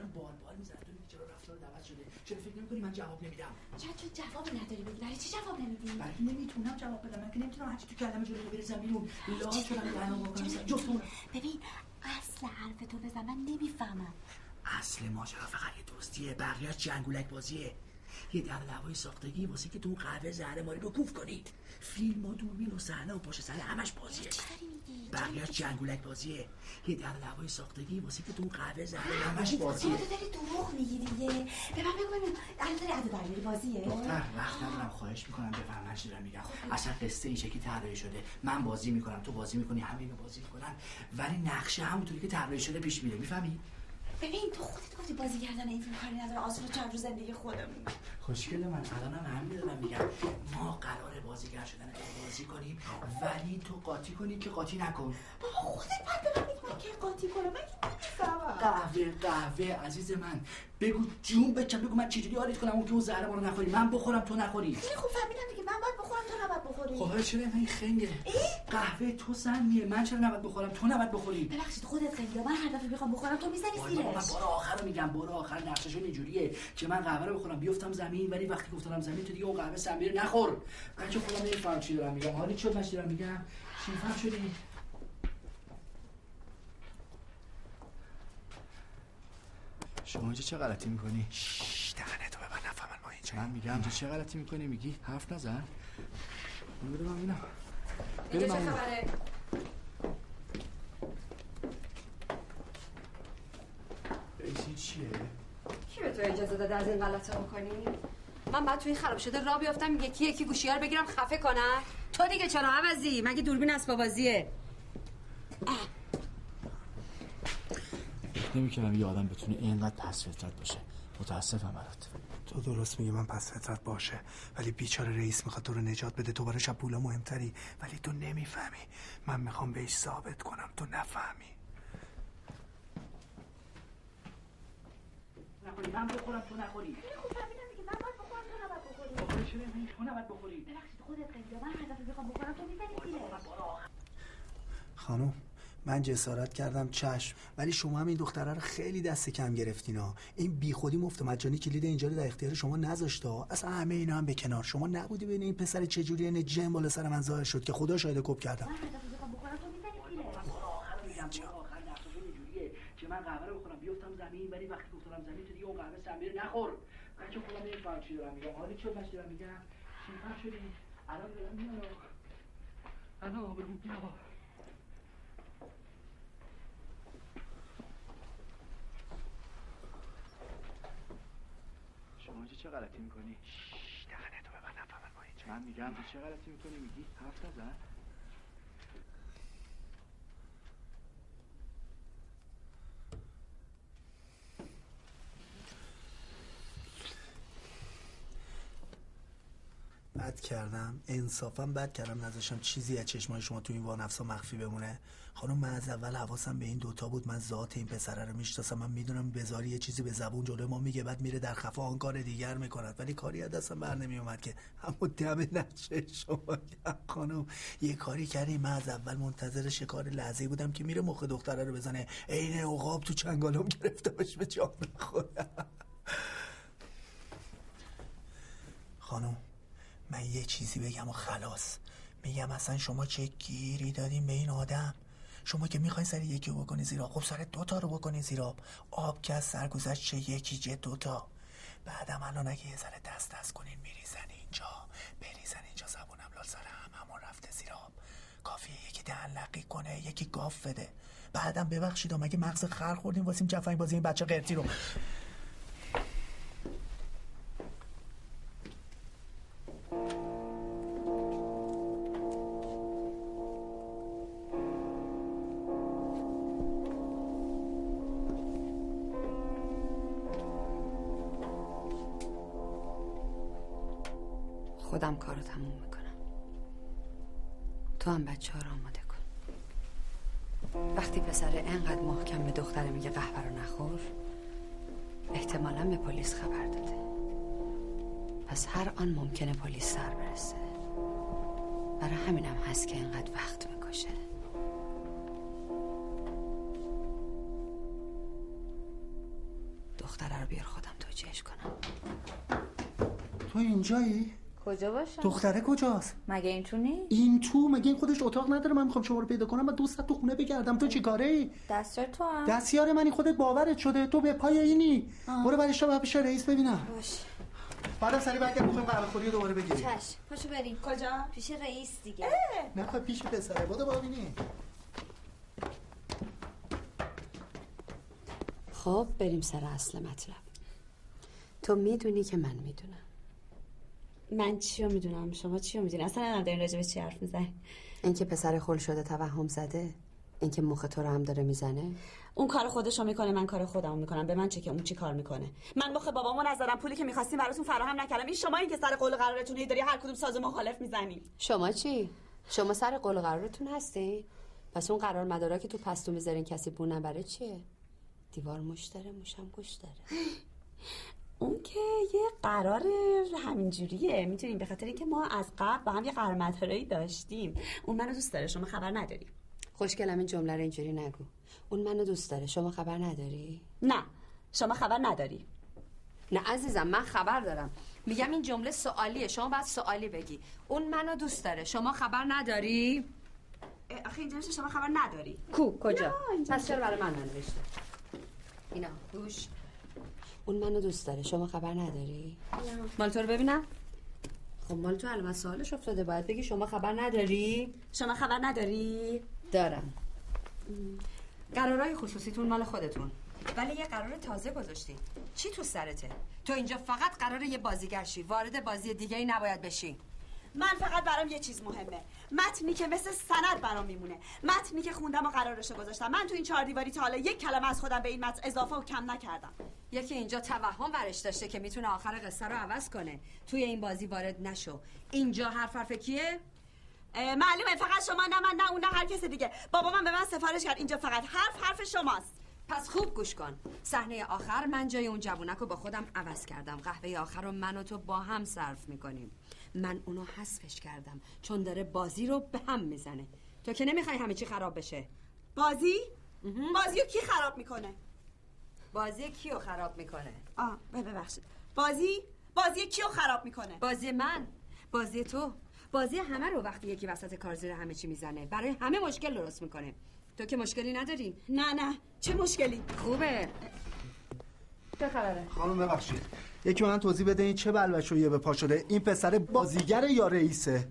A: دارم بال بال می‌زنم تو چرا رفتار دعوت شده؟ چرا فکر نمی‌کنی من جواب نمیدم؟
E: چرا تو جواب نداری بگی؟ برای چی جواب نمیدی؟
A: برای نمی‌تونم جواب بدم. من که نمی‌تونم هرچی تو کلمه جلو بریزم بیرون. لال شدم دهنم واکنم جفتمون.
E: ببین اصل حرف تو بزن من نمی‌فهمم.
A: اصل ماجرا فقط یه دوستیه؟ بقیه جنگولک بازیه. یه در دعوای ساختگی واسه که تو قهوه زهر ماری رو کوف کنید. فیلم و دوربین و صحنه و پشت صحنه همش بازیه. بقیه جنگولک بازیه. یه در دعوای ساختگی واسه که تو قهوه زهر همش بازیه.
E: تو داری دروغ میگی دیگه. به من بگو ببین الان داری عدو بازیه.
A: دختر وقت ندارم خواهش می‌کنم بفهم من دارم میگم. اصلا قصه این شکلی طراحی شده. من بازی می‌کنم تو بازی می‌کنی همه اینو بازی می‌کنن. ولی نقشه همونطوری که طراحی شده پیش میره. می‌فهمی؟
E: ببین تو خودت گفتی بازی کردن این فیلم کاری نداره. آسون چند روز زندگی خودمون.
A: خوشگل من. الانم همین دارم میگم. ما قرار بازیگر شدن بازی کنیم ولی تو قاطی کنی که قاطی نکن.
E: بابا خودت باید به من من که قاطی کنم. من که
A: قهوه قهوه عزیز من. بگو جون بچم بگو من چجوری آریت کنم اون که اون زهر ما رو نخوری. من بخورم تو نخوری.
E: خیلی خوب فهمیدم دیگه. من باید بخورم تو نباید بخوری.
A: خب چرا این خنگه؟ قهوه تو سمیه من چرا نباید بخورم؟ تو نباید بخوری.
E: ببخشید خودت خیلی من هر دفعه بخوام بخورم تو می‌زنی
A: والا من بار آخر رو میگم بار آخر. نقششون اینجوریه که من قهوه رو بخورم. بیفتم زمین ولی وقتی گفتم زمین تو دیگه اون قهوه سمیه نخور. من که خودم نمیفهم چی دارم میگم. حالی شد من دارم میگم؟ چی فهم شدی؟
D: شما اینجا چه غلطی می‌کنی؟ شش دهنه تو ببن نفهمن ما اینجا من میگم. اینجا چه غلطی می‌کنی؟ میگی حرف نزن. بده من بده
C: اینجا چه خبره؟
D: این چیه؟
C: کی به تو اجازه داده از این غلطه بکنی من بعد توی خراب شده را بیافتم یکی یکی گوشیار بگیرم خفه کنم. تو دیگه چرا عوضی؟ مگه دوربین اسباب بازیه؟
O: نمی‌کنم یه آدم بتونه اینقدر پس فطرت باشه. متاسفم برات.
D: تو درست میگی من پس فطرت باشه. ولی بیچاره رئیس می‌خواد تو رو نجات بده. تو براش از پولا مهمتری. ولی تو نمی‌فهمی. من می‌خوام بهش ثابت کنم. تو نفهمی.
A: نخوری. من بخورم تو نخوری.
E: فهمیدم دیگه. من باید بخورم تو نباید بخوری.
A: بخوری چرا این تو نباید بخوری؟
E: ببخشید خودت خیلی من هر دفعه بخوام بخورم تو می‌زنی زیرش
D: خانم من جسارت کردم چشم ولی شما هم این دختره رو خیلی دست کم گرفتین ها. این بیخودی مفت مجانی کلید اینجا رو در اختیار شما نذاشته ها. اصلا همه اینا هم به کنار. شما نبودی بین این پسر چجوری این جن بالا سر من ظاهر شد که خدا شاهد کپ کردم.
E: من هر دفعه بخوام بخورم تو می‌زنی زیرش
A: میگم چه آخر نقششون اینجوریه که من قهوه رو بخورم بیفتم زمین
K: زمین ولی وقتی گفتم زمین تو دیگه اون قهوه سمیره نخور بچه خودم نمیفهم چی دارم میگم. حالی چه بس دارم میگم؟ چی شدی. الان دارم میام. الان بگو بیا. شما چه غلطی می‌کنی؟
P: دهنه تو به من نفهمن ما اینجا
K: من میگم تو چه غلطی می‌کنی؟ میگی؟ حرف نزن.
D: بد کردم انصافا بد کردم نذاشتم چیزی از چشمای شما تو این وانفسا مخفی بمونه. خانم من از اول حواسم به این دوتا بود. من ذات این پسره رو می‌شناسم. من می‌دونم بذاری یه چیزی به زبون جلوی ما میگه بعد میره در خفا آن کار دیگر می‌کند. ولی کاری از دستم بر نمیومد که. همون دم نشه شما خانم. یه کاری کردی. من از اول منتظر شکار لحظه بودم که میره مخ دختره رو بزنه. عین عقاب تو چنگالم باش به جان خودم خانم. من یه چیزی بگم و خلاص. میگم اصلا شما چه گیری دادین به این آدم؟ شما که می‌خواین سر یکی بکنی زیرا خب سر دوتا رو بکنی زیرا آب. که از سرگذشت چه یکی چه دوتا بعدم الان اگه یه ذره دست دست کنین میریزن اینجا. بریزن اینجا زبونم لال سر هم همون رفته زیر آب. کافیه یکی دهن کنه یکی گاف بده. بعدم ببخشید مگه مغز خر خوردیم واسیم جفنگ بازی این بچه قرتی رو.
C: خودم کارو تموم می‌کنم. تو هم بچه ها رو آماده کن. وقتی پسر انقدر محکم به دختره میگه قهوه رو نخور احتمالا به پلیس خبر داده. پس هر آن ممکنه پلیس سر برسه. برای همینم هست که انقدر وقت می‌کشه. دختره رو بیار خودم توجیهش کنم.
D: تو اینجایی؟
Q: کجا باشم؟
D: دختره کجاست؟
Q: مگه این تو نیست؟
D: این تو؟ مگه این خودش اتاق نداره؟ من می‌خوام شما رو پیدا کنم و دو ساعت تو خونه بگردم. تو چیکاره ای
Q: دستیار تو هم.
D: دستیار منی خودت باورت شده. تو به پای اینی. برو برش رو پیش رئیس ببینم.
Q: باش
D: بعد سری برگرد می‌خوایم قهوه خوری رو دوباره بگیریم.
Q: چش پاشو بریم.
I: کجا؟
Q: پیش رئیس دیگه.
D: نه خب پیش پسره. بودو ببینی
C: خب بریم سر اصل مطلب. تو می‌دونی که من می‌دونم.
E: من چی رو می‌دونم؟ شما چی رو می‌دونی؟ اصلا نمی‌دونم دارین راجع به چی حرف می‌زنی.
C: اینکه پسر خل شده توهم زده. اینکه مخ تو رو هم داره می‌زنه؟
E: اون کار خودشو می‌کنه من کار خودمو می‌کنم. به من چه که اون چی کار می‌کنه.
I: من مخ بابامو نذارم. پولی که می‌خواستیم براتون فراهم نکردم. این شما این که سر قول قرارتون هی داری هر کدوم ساز مخالف می‌زنی.
C: شما چی؟ شما سر قول و قرارتون هستی؟ پس اون قرار مدارا که تو پستو می‌ذارین کسی بو نبره چیه؟ دیوار مش داره موشم گوش داره.
E: اون که یه قرار همینجوریه. می‌تونیم به خاطر اینکه ما از قبل با هم یه قرار داشتیم. اون منو دوست داره شما خبر نداری.
C: خوشگلم این جمله رو اینجوری نگو. اون منو دوست داره. شما خبر نداری؟
E: نه. شما خبر نداری.
C: نه عزیزم من خبر دارم. میگم این جمله سوالیه. شما باید سوالی بگی. اون منو دوست داره. شما خبر نداری؟
E: آخه اینجا شما خبر نداری.
C: کو؟ کجا؟ پس چرا برای من ننوشته؟ اینا گوش. اون منو دوست داره. شما خبر نداری؟ مال تو رو ببینم. خب مال تو علامت سوالش افتاده. باید بگی شما خبر نداری؟
E: شما خبر نداری؟
C: دارم. قرارای خصوصیتون مال خودتون. ولی یه قرار تازه گذاشتی. چی تو سرته؟ تو اینجا فقط قرار یه بازیگر شی. وارد بازی دیگه ای نباید بشی.
I: من فقط برام یه چیز مهمه. متنی که مثل سند برام میمونه. متنی که خوندم و قرارشو گذاشتم. من تو این چهار دیواری تا حالا یک کلمه از خودم به این متن اضافه و کم نکردم.
C: یکی اینجا توهم ورش داشته که می‌تونه آخر قصه رو عوض کنه. توی این بازی وارد نشو. اینجا حرف حرف کیه؟
I: معلومه فقط شما نه من نه اون نه هر کس دیگه. بابا من به من سفارش کرد اینجا فقط حرف حرف شماست.
C: پس خوب گوش کن. صحنه آخر من جای اون جوونک رو با خودم عوض کردم. قهوه آخر رو من و تو با هم صرف می‌کنیم. من اونو حذفش کردم چون داره بازی رو به هم می‌زنه. تو که نمی‌خوای همه چی خراب بشه؟
I: بازی؟ بازی رو کی خراب می‌کنه؟
C: بازی کیو خراب می‌کنه؟
I: آه ببخشید. بازی؟ بازی کیو خراب می‌کنه؟
C: بازی من. بازی تو. بازی همه رو وقتی یکی وسط کار زیر همه چی می‌زنه. برای همه مشکل درست می‌کنه. تو که مشکلی نداری؟
I: نه نه. چه مشکلی؟
C: خوبه. چه خبره؟
D: خانم ببخشید. یکی من توضیح بده این چه بلبشویه به پا شده. این پسر بازیگر یا رئیسه؟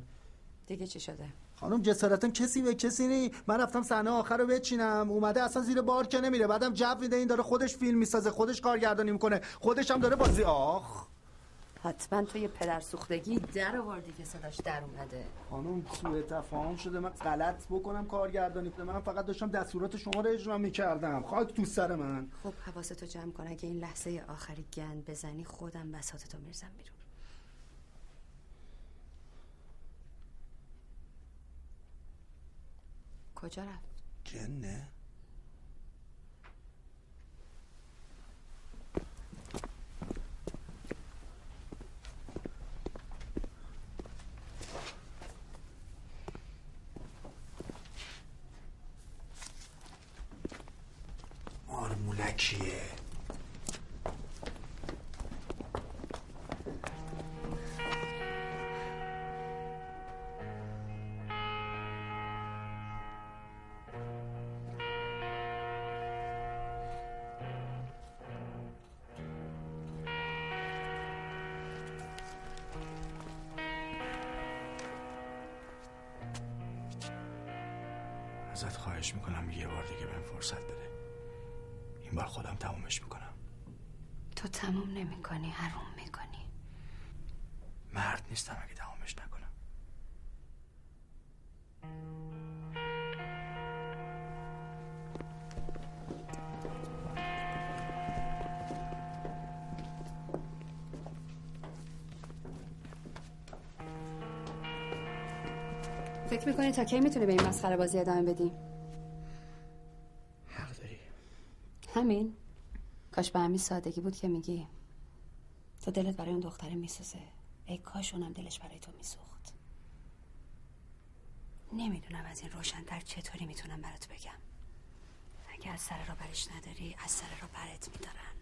C: دیگه چی شده؟
D: خانم جسارتا کسی به کسی نی. من رفتم صحنه آخر رو بچینم. اومده اصلا زیر بار که نمیره. بعدم جو میده این داره خودش فیلم می‌سازه خودش کارگردانی می‌کنه. خودش هم داره بازی آخ.
C: حتما تو یه پدر سوختگی در آوردی که صداش در اومده.
D: خانم سوء تفاهم شده. من غلط بکنم کارگردانی من فقط داشتم دستورات شما رو اجرا می‌کردم. خاک تو سر من.
C: خب حواستو جمع کن. اگه این لحظه آخری گند بزنی خودم بساطتو میرزم بیرون. کجا رفت؟
D: جنه.
C: differentiate. می‌کنی تا کی می‌تونی به این مسخره بازی ادامه بدی؟
D: حق داری.
C: همین. کاش به همین سادگی بود که میگی. تو دلت برای اون دختره میسوزه. ای کاش اونم دلش برای تو میسوخت. نمی‌دونم از این روشنتر چطوری می‌تونم برات بگم. اگه از سر رو برش نداری از سر رو برت میدارن.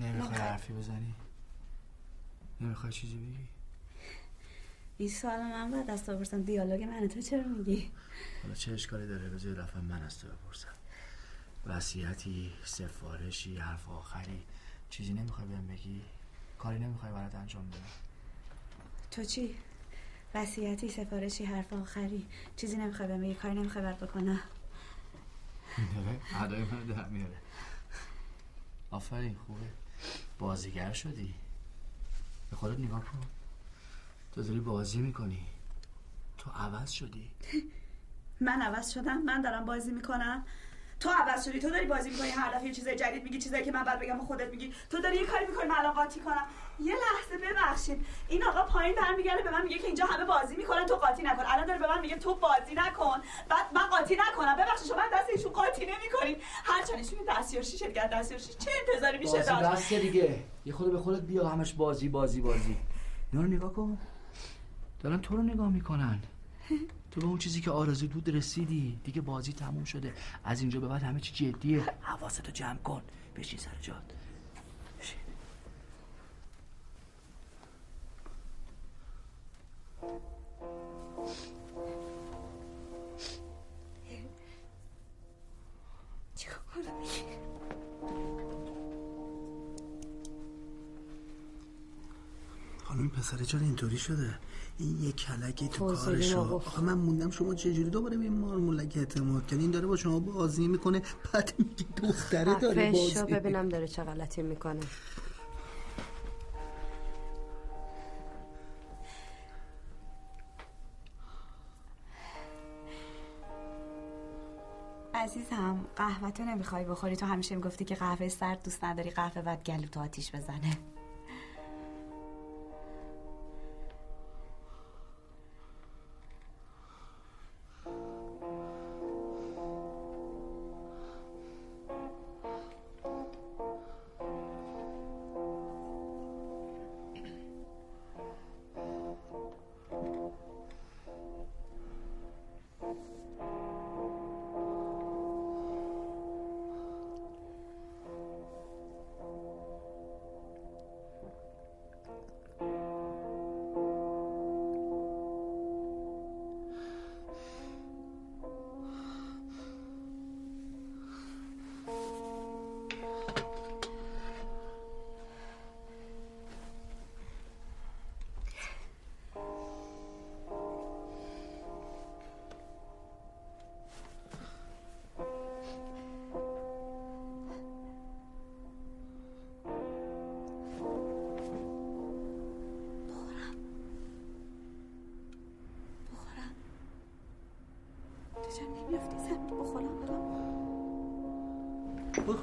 C: نمی‌خوای حرفی بزنی؟ نمی‌خوای چیزی بگی؟
E: این سوال من باید از تو بپرسم دیالوگ من تو چرا میگی؟
A: حالا چه اشکالی داره؟ بذار یه دفعه من از تو بپرسم. وصیتی سفارشی حرف آخری چیزی نمی‌خوای بهم بگی؟ کاری نمی‌خوای برات انجام بدم.
E: تو چی؟ وصیتی سفارشی حرف آخری چیزی نمی‌خوای بهم بگی کاری نمی‌خوای برات بکنم.
A: ادای من در میاره. آفرین خوبه. بازیگر شدی. به خودت نگاه کن. تو داری بازی می‌کنی. تو عوض شدی.
I: من عوض شدم. من دارم بازی می‌کنم. تو عوض شدی. تو داری بازی می‌کنی هر دفعه یه چیزای جدید میگی چیزایی که من بعد بگم خودت میگی. تو داری یه کاری می‌کنی من الان قاطی کنم. یه لحظه ببخشید. این آقا پایین برمیگرده به من میگه که اینجا همه بازی می‌کنن تو قاطی نکن. الان داره به من میگه تو بازی نکن. بعد من قاطی نکنم. ببخشید شما دست ایشون قاطی نمی‌کنین. هر چند ایشون دستیار شیشه دیگه دستیار شیشه چه انتظاری میشه
A: بازی
I: داشت؟
A: بس دیگه. یه خود به خودت بیا همش بازی بازی بازی. اینا رو نگاه کن. دارن تو رو نگاه می‌کنن. تو به اون چیزی که آرزو بود رسیدی دیگه بازی تموم شده. از اینجا به بعد همه چی جدیه. حواستو جمع کن. بشین سر
E: جاد خانم
D: پسر جان اینطوری شده؟ این یه کلکی تو
C: ما گفت.
D: آخه من موندم شما چجوری دوباره به این مارمولک اعتماد کنی؟ این داره با شما بازی می‌کنه بعد میگی دختره داره بازی
C: ببینم داره چه غلطی می‌کنه.
F: عزیزم قهوه تو نمی‌خوای بخوری؟ تو همیشه می‌گفتی که قهوه سرد دوست نداری قهوه بعد گلو تو آتیش بزنه.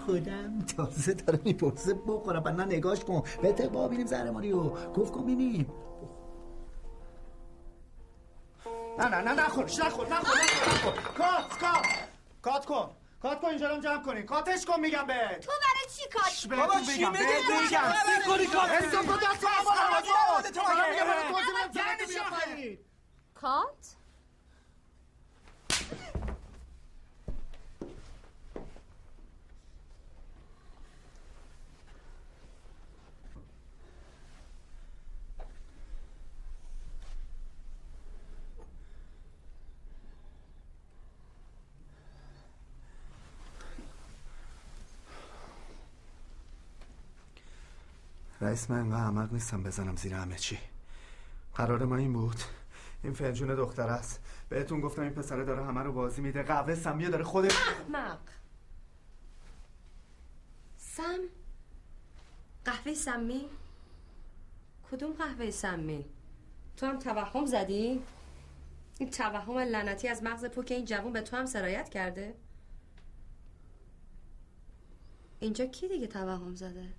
D: خودم تازه داره می‌پرسه بخورم. بعد نه نگاش کن. بهتر با بینیم زهرماریو گفت کن بینیم نه نه نه نخورش نخور نخور نخور کات کات. کات کن. کات کن اینجا رو جمع کنین کاتش کن میگم بهت.
Q: تو برای چی کات؟ بابا چی؟
D: بهت میگم.
Q: می‌کنی کات؟
D: حساب کن دست. آقا.
Q: یادت تو مگه؟
D: میگم تو
Q: چی
D: پایین.
C: کات؟
D: من انقدر احمق نیستم بزنم زیر همه چی. قرار ما این بود. این فنجون دختر است. بهتون گفتم این پسره داره همه رو بازی میده. قهوه سمیه داره خودش
C: احمق! سم؟ قهوه سمی؟ کدوم قهوه سمی؟ تو هم توهم زدی؟ این توهم لعنتی از مغز پوک این جوون به تو هم سرایت کرده؟ اینجا کی دیگه توهم زده؟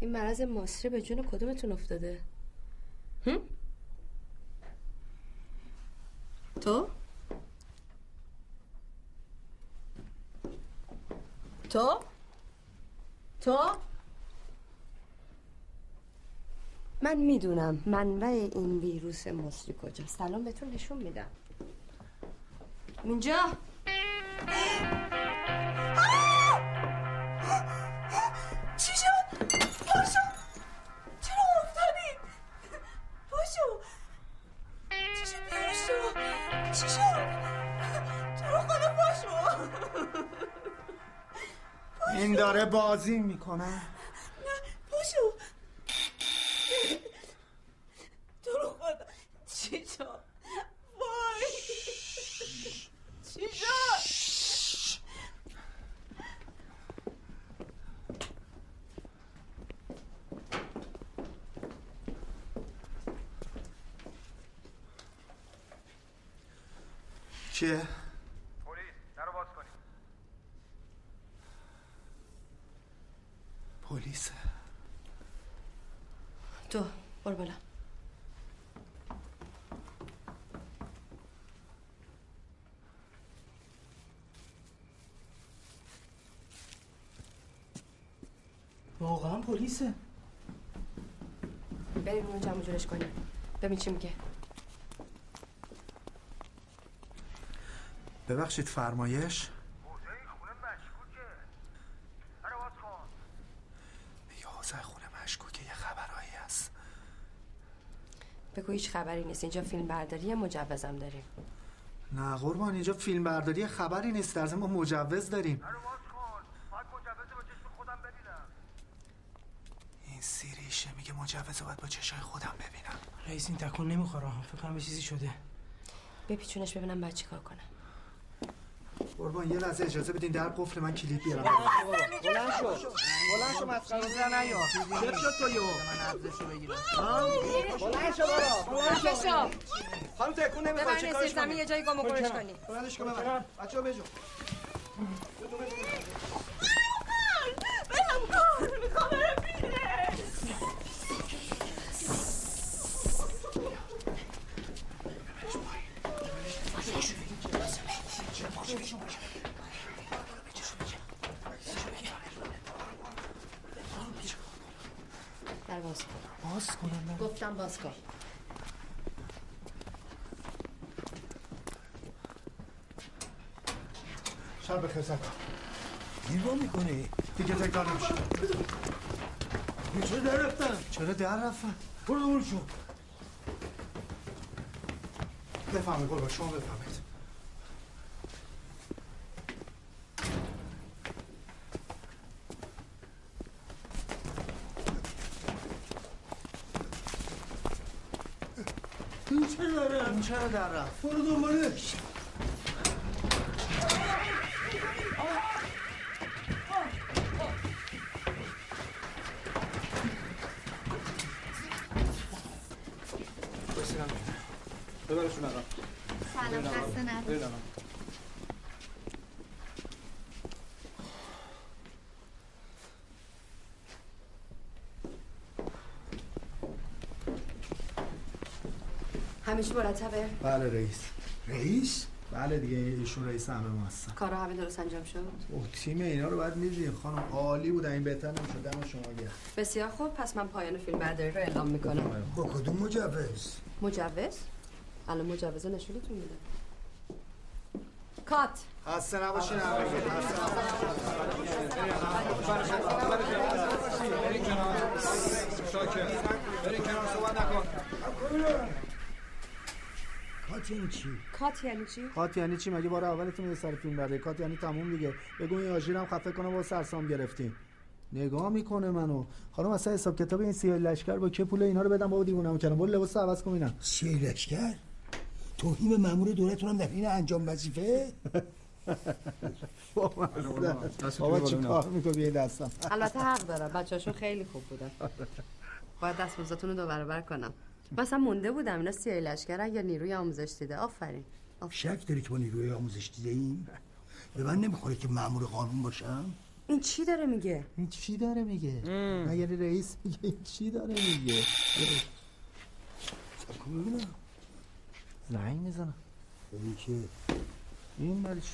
C: این مرض مصری به جون کدومتون افتاده؟ هم؟ تو؟ تو؟ تو؟ من می‌دونم منبع این ویروس مصری کجاست. سلام بهتون نشون میدم. اینجا!
D: این داره بازی می‌کنه
I: نه پاشو تو رو خدا چی شد؟ وای چی شد؟
D: چیه؟
P: پلیس درو باز کنید
D: پلیسه
C: تو برو بالا
G: واقعا پلیسه.
C: بریم اون جمع جورش کنیم. ببین چی میگه.
D: ببخشید فرمایش. خونه مشکوکه. یه خبرهایی هست.
C: بگو هیچ خبری نیست. اینجا فیلم برداری مجوزم داریم؟
D: نه قربان اینجا فیلم برداری خبری نیست. در ما مجوز داریم این سیری میشه مجوز باید با چشای خودم ببینم.
G: رئیس این تکون نمی‌خوره فکر کنم یه چیزی شده.
C: بپیچونش ببینم بعد چیکار کنم.
D: قربان یه لحظه اجازه بدین در قفل من کلید بیارم.
J: بلند شو. بلند شو مسخره بزن نیا چه شد تو یو؟ من ارزشو بگیرم. بلند شو بابا بلند شو. خانم تکون نمی‌خواد چه
C: ببرین
J: کارش
C: زیر زمین یه جایی گم و گورش کنی.
D: بلندش کن ببر بچه‌ها بجو
Q: کن می‌خوام برم بیرون
C: در باز کن
D: باز کنم
C: کن
D: شب بخیر سکا
R: دیوان می‌کنی
D: دیگه تکرار نمیشه
R: چرا در رفتن
D: چرا در رفتن
R: برو دور شو
D: بفهمید قربان شما بفهمید
R: این چرا در رفت
D: این چرا در رفت
R: برو دنبالش
D: ببرشون الان
S: سلام خسته نباشی
C: همیشه مرتبه.
D: بله رئیس.
R: رئیس؟
D: بله دیگه ایشون رئیس همه ما هستن.
C: کارا همه درست انجام شد.
D: اوه تیم اینا رو باید می‌دونیم. خانم عالی بود این بهتر نمی‌شد. دم شما گرم.
C: بسیار خوب. پس من پایان فیلم برداری رو اعلام می‌کنم.
R: با کدوم مجوز؟
C: مجوز؟ الان مجوز نشونتون میده. کات.
D: خسته نباشین همگی خسته
M: برین کنار. صحبت نکن.
R: کات یعنی چی؟
C: کات یعنی چی؟
D: کات یعنی چی؟ مگه بار اولتون یه سر فیلم برداری؟ کات یعنی تموم دیگه. بگو این آژیرم خفه کنه با سرسام گرفتیم نگاه می‌کنه منو. خانم اصلا حساب کتاب این سیاه لشکر با که پول اینا رو بدم؟ بابا دیوونم کردم برو لباس عوض کن اینم
R: سیاه لشکر؟ توهین به مامور دولتون هم در این انجام وظیفه؟
D: بابا چی کار می‌کنی؟ بیه دستم.
C: البته حق داره بچه‌هاشون خیلی خوب بودن. باید دستمزدتون رو دو برابر کنم. مثلا مونده بودم. اینا سیاه لشکرن یا نیروی آموزش دیده. آفرین.
R: شک داری که با نیروی آموزش دیده ایم؟ به من نمی‌خوره که مامور قانون باشم؟
C: این چی داره میگه؟
D: این چی داره میگه؟ نه یعنی رئیس میگه این چی داره میگه؟
R: ببینم
D: زنگ می‌زنم.
R: این که
D: این چی؟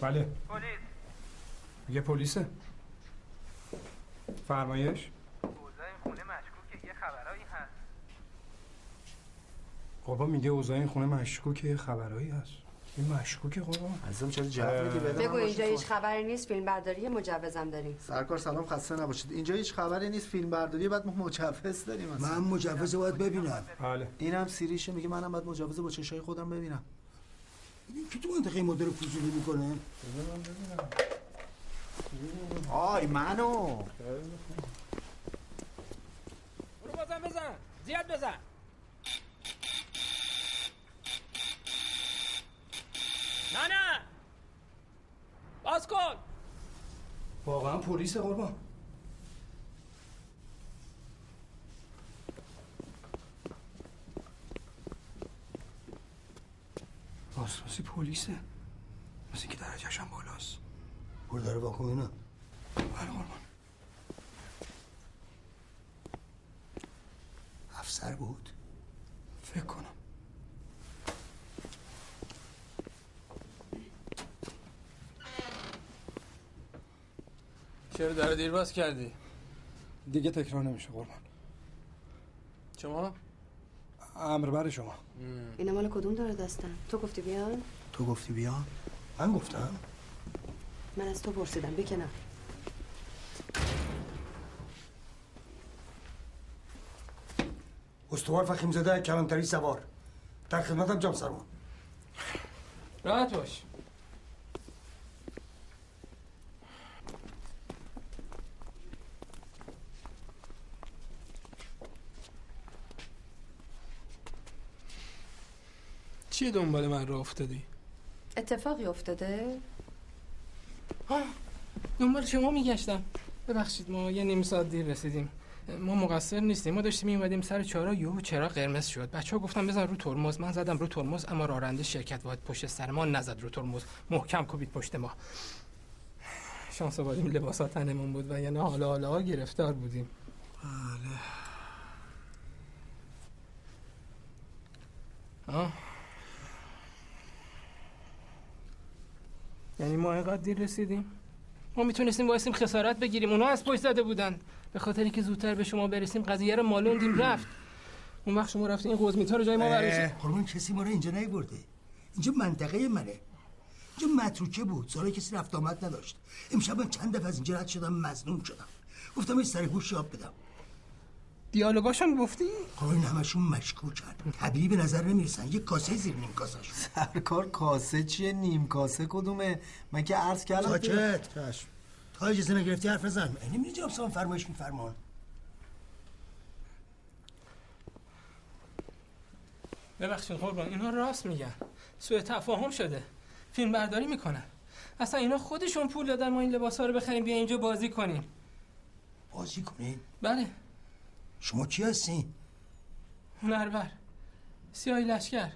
T: بله.
P: پلیس.
T: میگه پلیسه؟ فرمایش.
P: اوضاع این خونه مشکوکه. یه خبرایی هست.
T: قربان میگه اوضاع این خونه مشکوکه. خبرایی هست. این مشکوکه قربان.
D: ازم چرا جو میدی بده
C: بگو اینجا هیچ خبری نیست فیلم برداری مجوزم داریم
D: سرکار سلام خسته نباشید. اینجا هیچ خبری نیست فیلم برداری بعد ما مجوز داریم اصلا.
R: من مجوز باید ببینم.
T: بله.
D: اینم سیریشه میگه منم باید مجوز با چشای خودم ببینم.
R: این که تو منطقه مادر فضولی می‌کنه؟
D: آی منو.
G: برو بازم بزن. زیاد بزن. نه نه. باز کن.
T: واقعا پلیس قربان. بازرسی پلیسه مثل اینکه درجهش هم بالاست
R: برو داره واکن اینا
T: بله قربان
R: افسر بود
T: فکر کنم
U: چرا در دیر باز کردی؟
T: دیگه تکرار نمیشه قربان
U: شما؟
T: امر بر شما
C: اینا مال کدوم داره دستن تو گفتی بیان
R: تو گفتی بیان من گفتم
C: من از تو پرسیدم بکنم
R: استوار فخیم زده کلانتری سوار در خدمتم جام سرما
U: راحت باش چیه دنبال من را افتادی؟
C: اتفاقی افتاده؟
U: دنبال شما میگشتم. ببخشید ما یه نیم ساعت دیر رسیدیم. ما مقصر نیستیم. ما داشتیم میومدیم سر چهارراه یهو چرا قرمز شد؟ بچه ها گفتم بزن رو ترمز. من زدم رو ترمز اما راننده شرکت واحد پشت سر ما نزد رو ترمز. محکم کوبید پشت ما. شانس آوردیم لباس ها تنمون بود و یعنی حالا حالا گرفتار بودیم.
T: بله.
U: آه. یعنی ما اینقدر دیر رسیدیم؟ ما می‌تونستیم وایسیم خسارت بگیریم. اونا از پشت زده بودن. به خاطر اینکه زودتر به شما برسیم قضیه رو مالوندیم رفت. اون وقت شما رفتین این قزمیتا رو جای ما برسید
R: قربان کسی ما رو اینجا نیورده اینجا منطقه منه. اینجا متروکه بود. سالا کسی رفت آمد نداشت. امشب من چند دفعه از اینجا رد شدم مزنون شدم. گفتم یه سر گوش یاب بدم.
U: دیالوگاشون گفتی؟
R: قربان این همشون مشکوکن. طبیعی به نظر نمی‌رسن. یه کاسه زیر نیم کاسه
D: سرکار کاسه چیه؟ نیم کاسه کدومه؟ من که عرض کردم
R: ساکت. تا اجازه نگرفتی حرف بزن. نمی‌دونی جواب سوان فرمایش میفرمان
U: ببخشید قربان اینا راست میگن. سوء تفاهم شده. فیلم برداری می‌کنن. اصلا اینا خودشون پول دادن ما این لباس ها رو بخریم بیا اینجا بازی کنیم.
R: بازی کنین؟
U: بله.
R: شما کی هستین؟
U: هنرور سیاهی لشکر.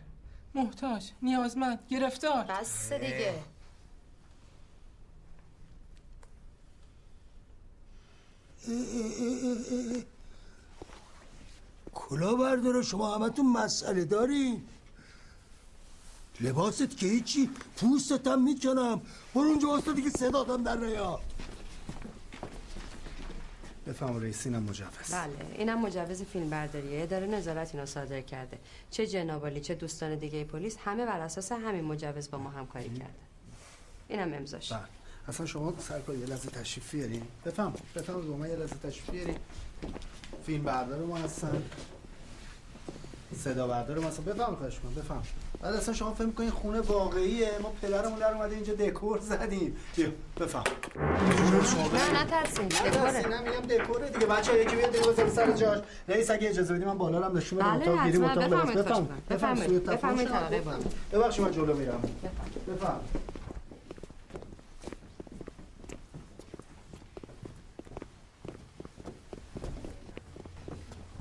U: محتاج نیازمند گرفتار.
C: بس دیگه.
R: کلا برداره شما همتون مسئله دارین لباست که هیچی پوستتم می‌کنم. برو اونجا واسه دیگه صداتم در نیاد
D: بفهم رئیس اینم مجوز.
C: بله اینم مجوز فیلم برداریه. اداره نظارت اینو صادر کرده. چه جنابالی چه دوستان دیگه پلیس همه بر اساس همین مجوز با ما همکاری کرده. اینم امضاش.
D: بله. اصلا شما سرکار یه لحظه تشریف بیارین بفهم بفهم من یه لحظه تشریف بیارین فیلم بردار ما هستن. صدا بردار ما هستن. بفهم خواهش کنم. بفهم بعد اصلا شما فکر می‌کنین خونه واقعیه؟ ما پدرمون در اومده اینجا دکور زدیم. بیا بفهم.
C: نه نترسین دکوره
D: نه میگم دکوره دیگه. بچه‌ها یکی بیاد دیگه بذار سر جاش. رئیس اگه اجازه بدی من بالا رو هم نشون بدم
C: بله،
D: اتاق گیریم
C: حتما.
D: اتاق بفهم بفهم.
C: طبقه بالا.
D: ببخشید من جلو میرم. بفهم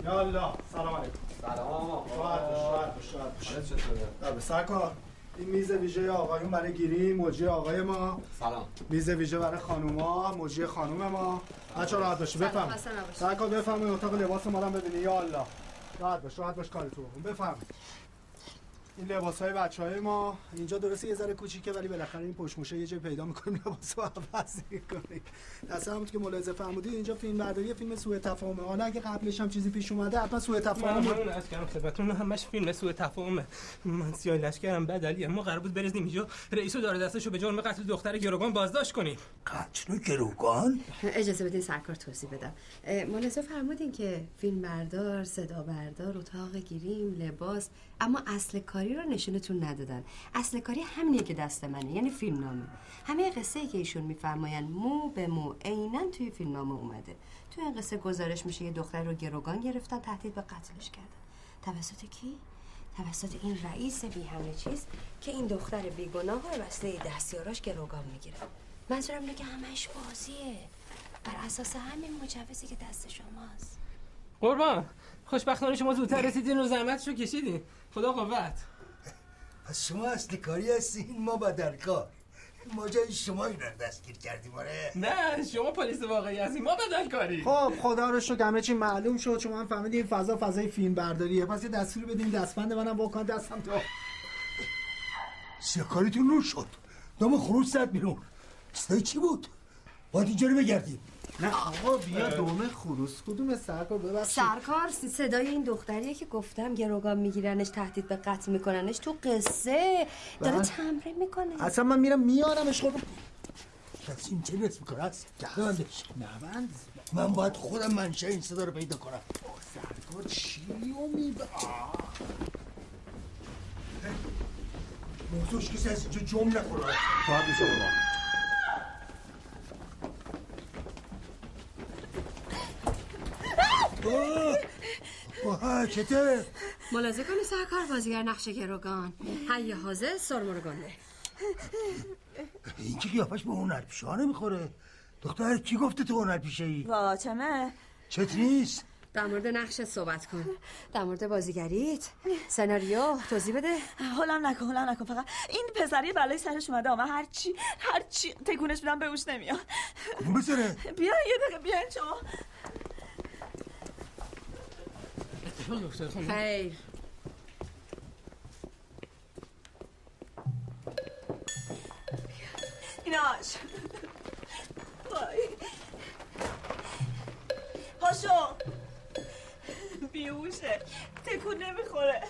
D: یا الله. سلام علیکم.
M: سلام. آقا.
D: بله، سرکار این میز ویژه آقایون برای گیری موجی آقای ما.
M: سلام.
D: میز ویژه برای خانوما موجی خانوم ما. بچه راحت باشی بفهم. سرکار بفهمید اتاق لباس ما رو ببینی یا الله. راحت باش راحت باش کارتون بکن بفهمید این لباس های بچه های ما. اینجا درسته یه ذره کوچیکه ولی بالاخره این پشت موشه یه جای پیدا می‌کنیم لباس رو عوض می‌کنیم. اصلا همونطور که ملاحظه فرمودید. اینجا فیلم برداری فیلم سوء تفاهمه. حالا اگه قبلش هم چیزی پیش اومده حتما سوء
U: من
D: تفاهم
U: همون از کردم خدمتتون. همش فیلم سوء تفاهمه. من سیاه لشکرم بدلیه ما قرار بود بریزیم اینجا. رئیسو داره دستشو به جرم قتل دختر گروگان بازداشت کنیم.
R: قتل گروگان؟
C: اجازه بدین سرکار توضیح بدم. ملاحظه فرمودین که فیلم بردار صدا بردار اتاق گیریم لباس. اما اصل کاری رو نشونتون ندادن. اصل کاری همینیه که دست منه یعنی فیلم نامه همه قصه ای که ایشون میفرماین مو به مو عینا توی فیلم نامه اومده. توی این قصه گزارش میشه یه دختر رو گروگان گرفتن تهدید به قتلش کردن. توسط کی؟ توسط این رئیس بی همه چیز که این دختر بیگناه رو وسیله دستیاراش گروگان می‌گیره. منظورم اینه که همش بازیه. بر اساس همین مجوزی که دست شماست.
U: قربان خوشبختانه شما زودتر رسیدین و زحمتشو کشیدین. خدا قوت.
R: پس شما اصل کاری هستین ما بدلکار ما جای شما این رو دستگیر کردیم آره.
U: نه شما پلیس واقعی هستین ما بدلکاری
D: خب خدا رو شکر همه چی معلوم شد. شما هم فهمیدین این فضا فضای فیلم برداریه پس یه دستوری بدین دستبند منم بکن دستم تو.
R: سیاکاریتون رو شد. دام خروج زد بیرون. صدای چی بود؟ باید اینجا رو بگردیم.
D: نه آقا بیا دومه خروس کدوم سرکار؟ ببخشید.
C: سرکار صدای این دختریه که گفتم گروگان میگیرنش تهدید به قتل میکننش تو قصه. داره
D: بله.
C: تمرین می‌کنه.
D: اصلا من میرم میارمش خب.
R: کسی این چه نصف می‌کنه؟ نبند. من باید خودم منشه این صدا رو پیدا کنم.
D: سرکار چی رو میبه
R: موضوعش کسی از اینجا جمع نخوره
D: راحت میشه
R: آها چته
C: ملاحظه کنی سرکار بازیگر نقش گروگان. هیه حاضر سرمرگانده
R: این که قیافش به هنرپیشه نمی‌خوره؟ دختر کی گفته تو هنرپیشه ای
E: فاطمه
R: چت نیست؟
C: در مورد نقش صحبت کن. در مورد بازیگریت. سناریو توضیح بده.
E: هلم نکن هلم نکن. فقط این پسری بلای سرش اومده اما هر چی هر چی تکونش میدم به اوش نمیاد.
R: کدوم بسره
E: بیا یه دقیقه بیاین شما.
C: خیر
E: ایناش وای پاشو بیهوشه تکون نمی‌خوره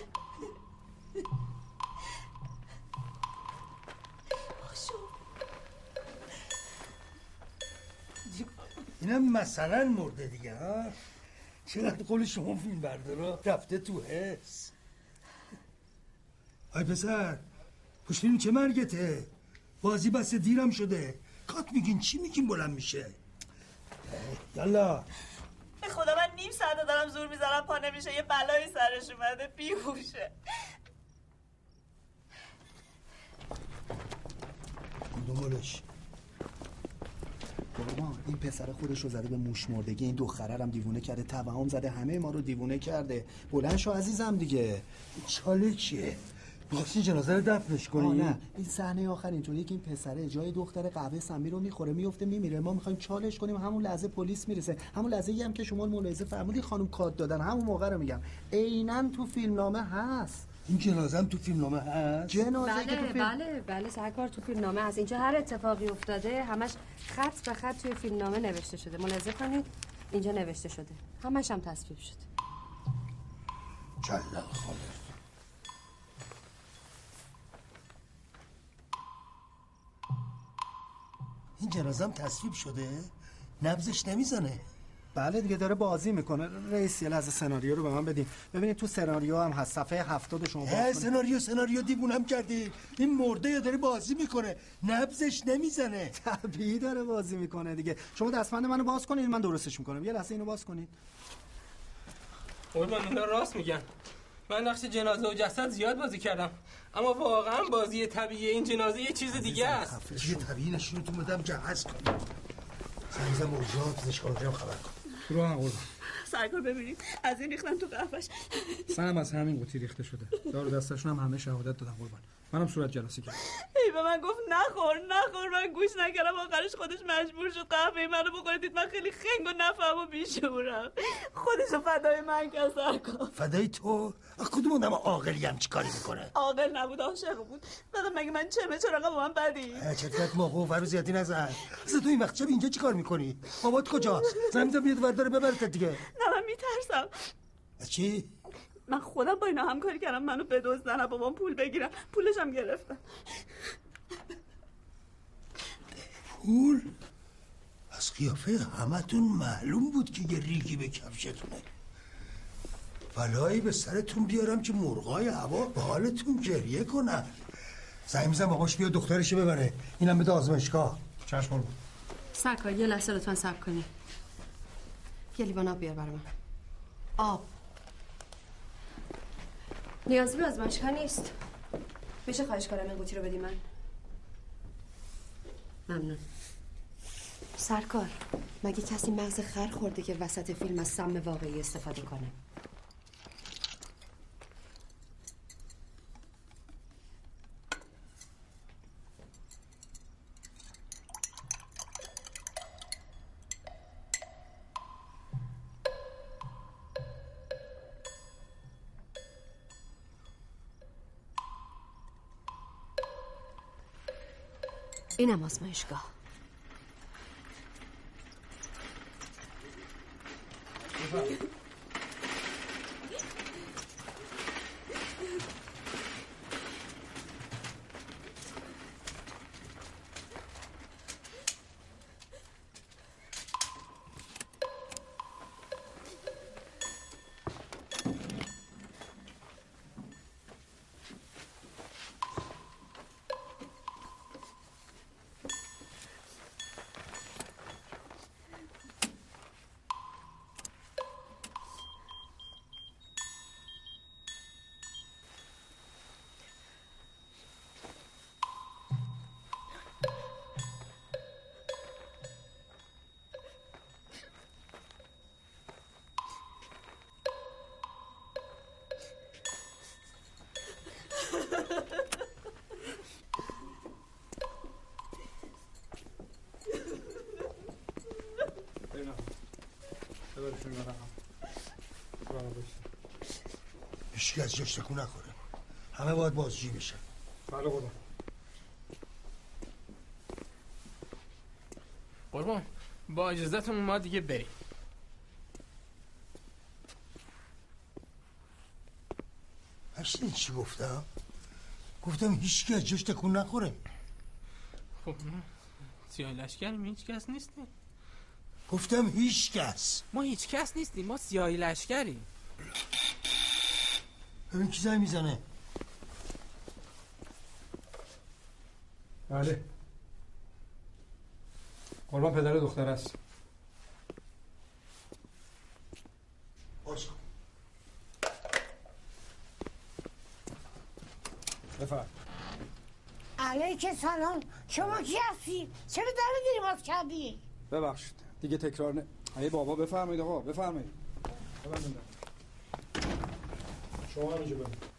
E: پاشو
R: اینم مثلا مرده دیگه ها چقدر قول شما فیلم بردارا رفته تو حس. آی پسر پشت فیلم چه مرگته؟ بازی بس دیرم شده. کات میگین چی میگین بلند میشه؟ یالا.
E: به خدا من نیم ساعته دارم زور می‌زنم پا نمیشه یه بلایی سرش اومده بیهوشه.
D: دنبالش بابا این پسر خودش رو زده به موش مردگی. این دختره هم دیوونه کرده. توهم زده. همه ما رو دیوونه کرده. بلند شو عزیزم دیگه.
R: چاله چیه؟ می‌خواستی جنازه رو دفنش
D: آه
R: کنی
D: نه. این صحنه آخر اینطوریه که این پسره جای دختر قهوه سمی رو می‌خوره میفته میمیره. ما می‌خوایم چالش کنیم. همون لحظه پلیس می‌رسه. همون لحظه ای هم که شما ملاحظه فرمودی خانم کاد دادن. همون موقع رو میگم. عینا تو فیلم نامه هست.
R: این جنازه هم تو فیلم نامه هست
D: جنازه که تو
C: بله
D: فیلم
C: بله بله سرکار تو فیلم نامه هست. اینجا هر اتفاقی افتاده همش خط به خط توی فیلم نامه نوشته شده. ملاحظه کنید اینجا نوشته شده. همش هم تصویب شده.
R: کلا خالص این جنازه هم تصویب شده نبزش نمی‌زنه.
D: بله دیگه داره بازی می‌کنه. رئیس یه لحظه سناریو رو به من بدین. ببینید تو سناریو هم هست. صفحه هفتاد شما باز.
R: سناریو سناریو دیوونم کردی. این مرده یا داره بازی می‌کنه. نبزش نمی‌زنه.
D: طبیعی داره بازی می‌کنه دیگه. شما دستمند منو باز کنید من درستش می‌کنم. یه لحظه اینو باز کنید.
U: قربان اینا راست میگن. من نقش جنازه و جسد زیاد بازی کردم. اما واقعا بازی طبیعی این جنازه یه چیز دیگه است.
R: چیه طبیعی نشونتون بدم جهاز کن سنگزم موضوعات پزشک رو خبر کن.
T: رو هم قربان.
E: سرکار ببینید از این ریختم تو قهوهش.
T: سنم از همین قوطی ریخته شده. دار و دستشون هم همه شهادت دادن قربان. منم صورت جلسه کردم.
E: ای به من گفت نخور نخور من گوش نکردم آخرش خودش مجبور شد قهوه منو بخوره. دید من خیلی خنگ و نفهم و بیشورم. خودشو فدای من کرد سرکار
R: فدای تو؟ کدوم آدم عاقلی هم چیکاری می‌کنه؟
E: عاقل نبود عاشق بود. دادم مگه من چه چرا با من بدی؟
R: چطورت موقع و زیادی نزن. اصلا تو این وقت شب اینجا چیکار می‌کنی؟ بابات کجاست زمین بیاد ور داره ببرت دیگه.
E: نه من میترسم.
R: از چی؟
E: من خودم با اینا همکاری کردم. منو بدزدن بابام پول بگیرم پولش هم گرفتن.
R: پول؟ از قیافه همتون معلوم بود که یه ریگی به کفشتونه. بلایی به سرتون بیارم که مرغای هوا به حالتون گریه کنن. زنگ میزن باباش بیا دخترشو ببره. اینم بده آزمایشگاه.
T: چشم
C: سرکار یه لحظه لطفا صبر کنی. یه لیوان آب بیار برای من آب. نیازی به آزمایشگاه نیست. میشه خواهش کنم این قوطی رو بدی من؟ ممنون. سرکار مگه کسی مغز خر خورده که وسط فیلم از سم واقعی استفاده کنه؟ اینم آزمایشگاه
R: هیچ از جاش تکون نخوره همه باید بازجویی بشن.
T: بله قربان
U: قربان با اجازتون ما دیگه بریم.
R: هشتین چی گفتم؟ گفتم هیچ از جاش تکون نخوره
U: خب سیاه لشکریم هیچ کس نیستیم.
R: گفتم هیچ کس.
U: ما هیچ کس نیستیم ما سیاهی لشکریم.
R: ببین کی زنگ می‌زنه
T: بله قربان پدر دختر است
R: کن
T: بفرم
B: علیک سلام شما کی هستی؟ چرا در دیری باز کردی؟
T: ببخشید دیگه تکرار نه ای بابا بفرمایید آقا بفرمایید شما هم اینجا ببینید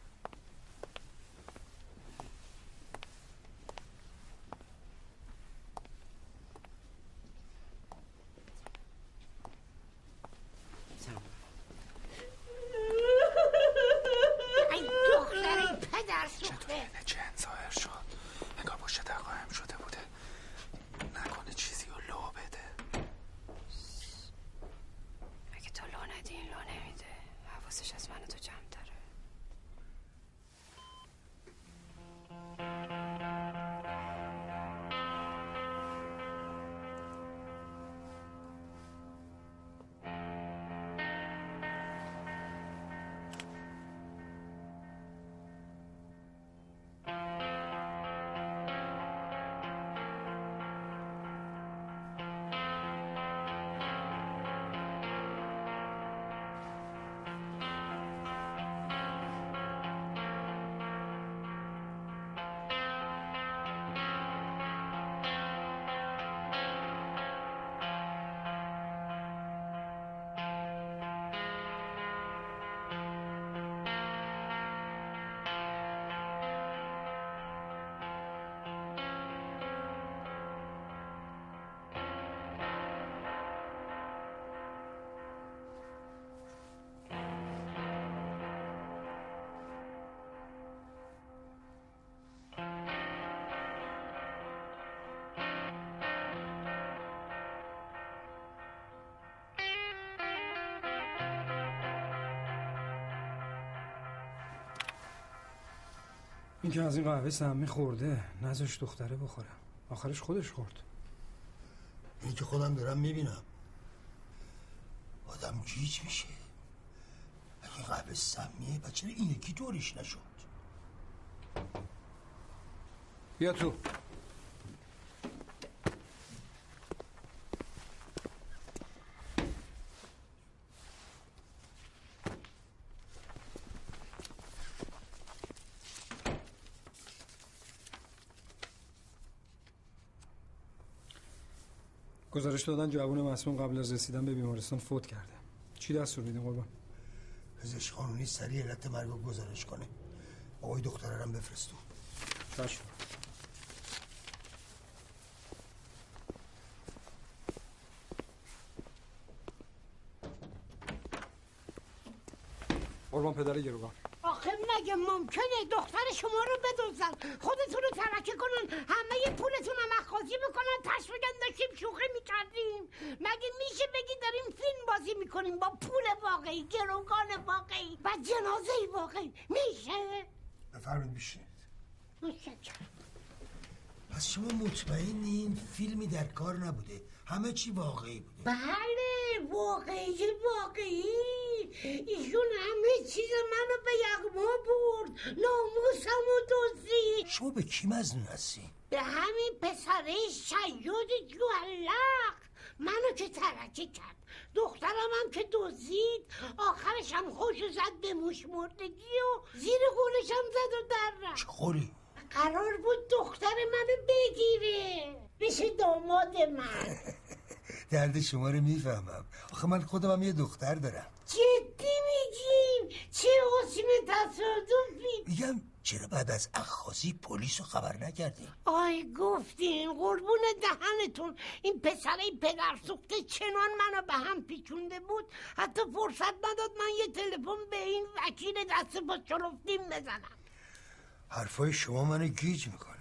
C: این
T: که از این قهوه سمی خورده نزاش دختره بخوره آخرش خودش خورد.
R: این که خودم دارم می‌بینم. آدم گیج میشه. اگه قهوه سمیه چرا این یکی طوریش نشد؟
T: بیا تو. گزارش دادن جوان مسموم قبل از رسیدن به بیمارستان فوت کرده. چی دستور میدین قربان؟
R: پزشک قانونی سریع علت مرگ رو گزارش کنه. آقای هم بفرستو.
T: چشم. قربان پدر گروگان.
B: مگه ممکنه دختر شما رو بدوزن. خودتون رو ترکه کنن. همه پولتون هم اخاذی بکنن. تش بگن داشتیم شوخی می‌کردیم. مگه میشه بگی داریم فیلم بازی می‌کنیم با پول واقعی گروگان واقعی و جنازه واقعی؟ میشه؟
R: بفرمید بشینید پس شما مطمئنین فیلمی در کار نبوده؟ همه چی واقعی بوده؟
B: بله واقعی واقعی. ایشون همه چیز منو به یغما برد. ناموسم و دزدید
R: شما به کی مزنون هستی؟
B: به همین پسره شیاد جوالق منو که ترکه کرد. دخترم هم که دزدید. آخرش هم خوش زد به موش مردگی و زیر خونش هم زد و در رفت.
R: خوری؟
B: قرار بود دختر منو بگیره. بشه داماد من.
R: درد شما رو می‌فهمم. آخه من خودم هم یه دختر دارم.
B: جدی میگیم چه حسن تصادفی
R: میگم چرا بعد از اخخازی پلیس رو خبر نکردی؟
B: آی گفتین قربون دهنتون. این پسره پدر سوخته چنان منو به هم پیچونده بود. حتی فرصت نداد من یه تلفن به این وکیل دست با بزنم.
R: حرفای شما منو گیج می‌کنه.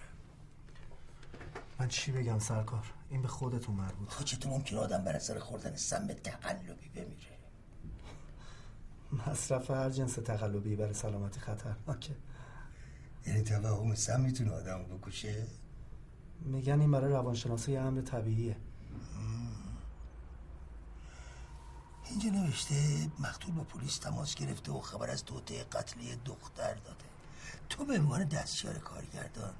D: من چی بگم سرکار؟ این به خودتون مربوط
R: چطور ممکن آدم بر اثر خوردن سم تقلبی بمیره.
D: مصرف هر جنس تقلبی برای سلامتی خطرناکه
R: یعنی توهم سم می‌تونه آدم بکشه؟
D: میگن این برای روانشناسی یه امر طبیعیه.
R: اینجا نوشته مقتول با پلیس تماس گرفته و خبر از توطعه قتلی دختر داده. تو به عنوان دستیار کارگردان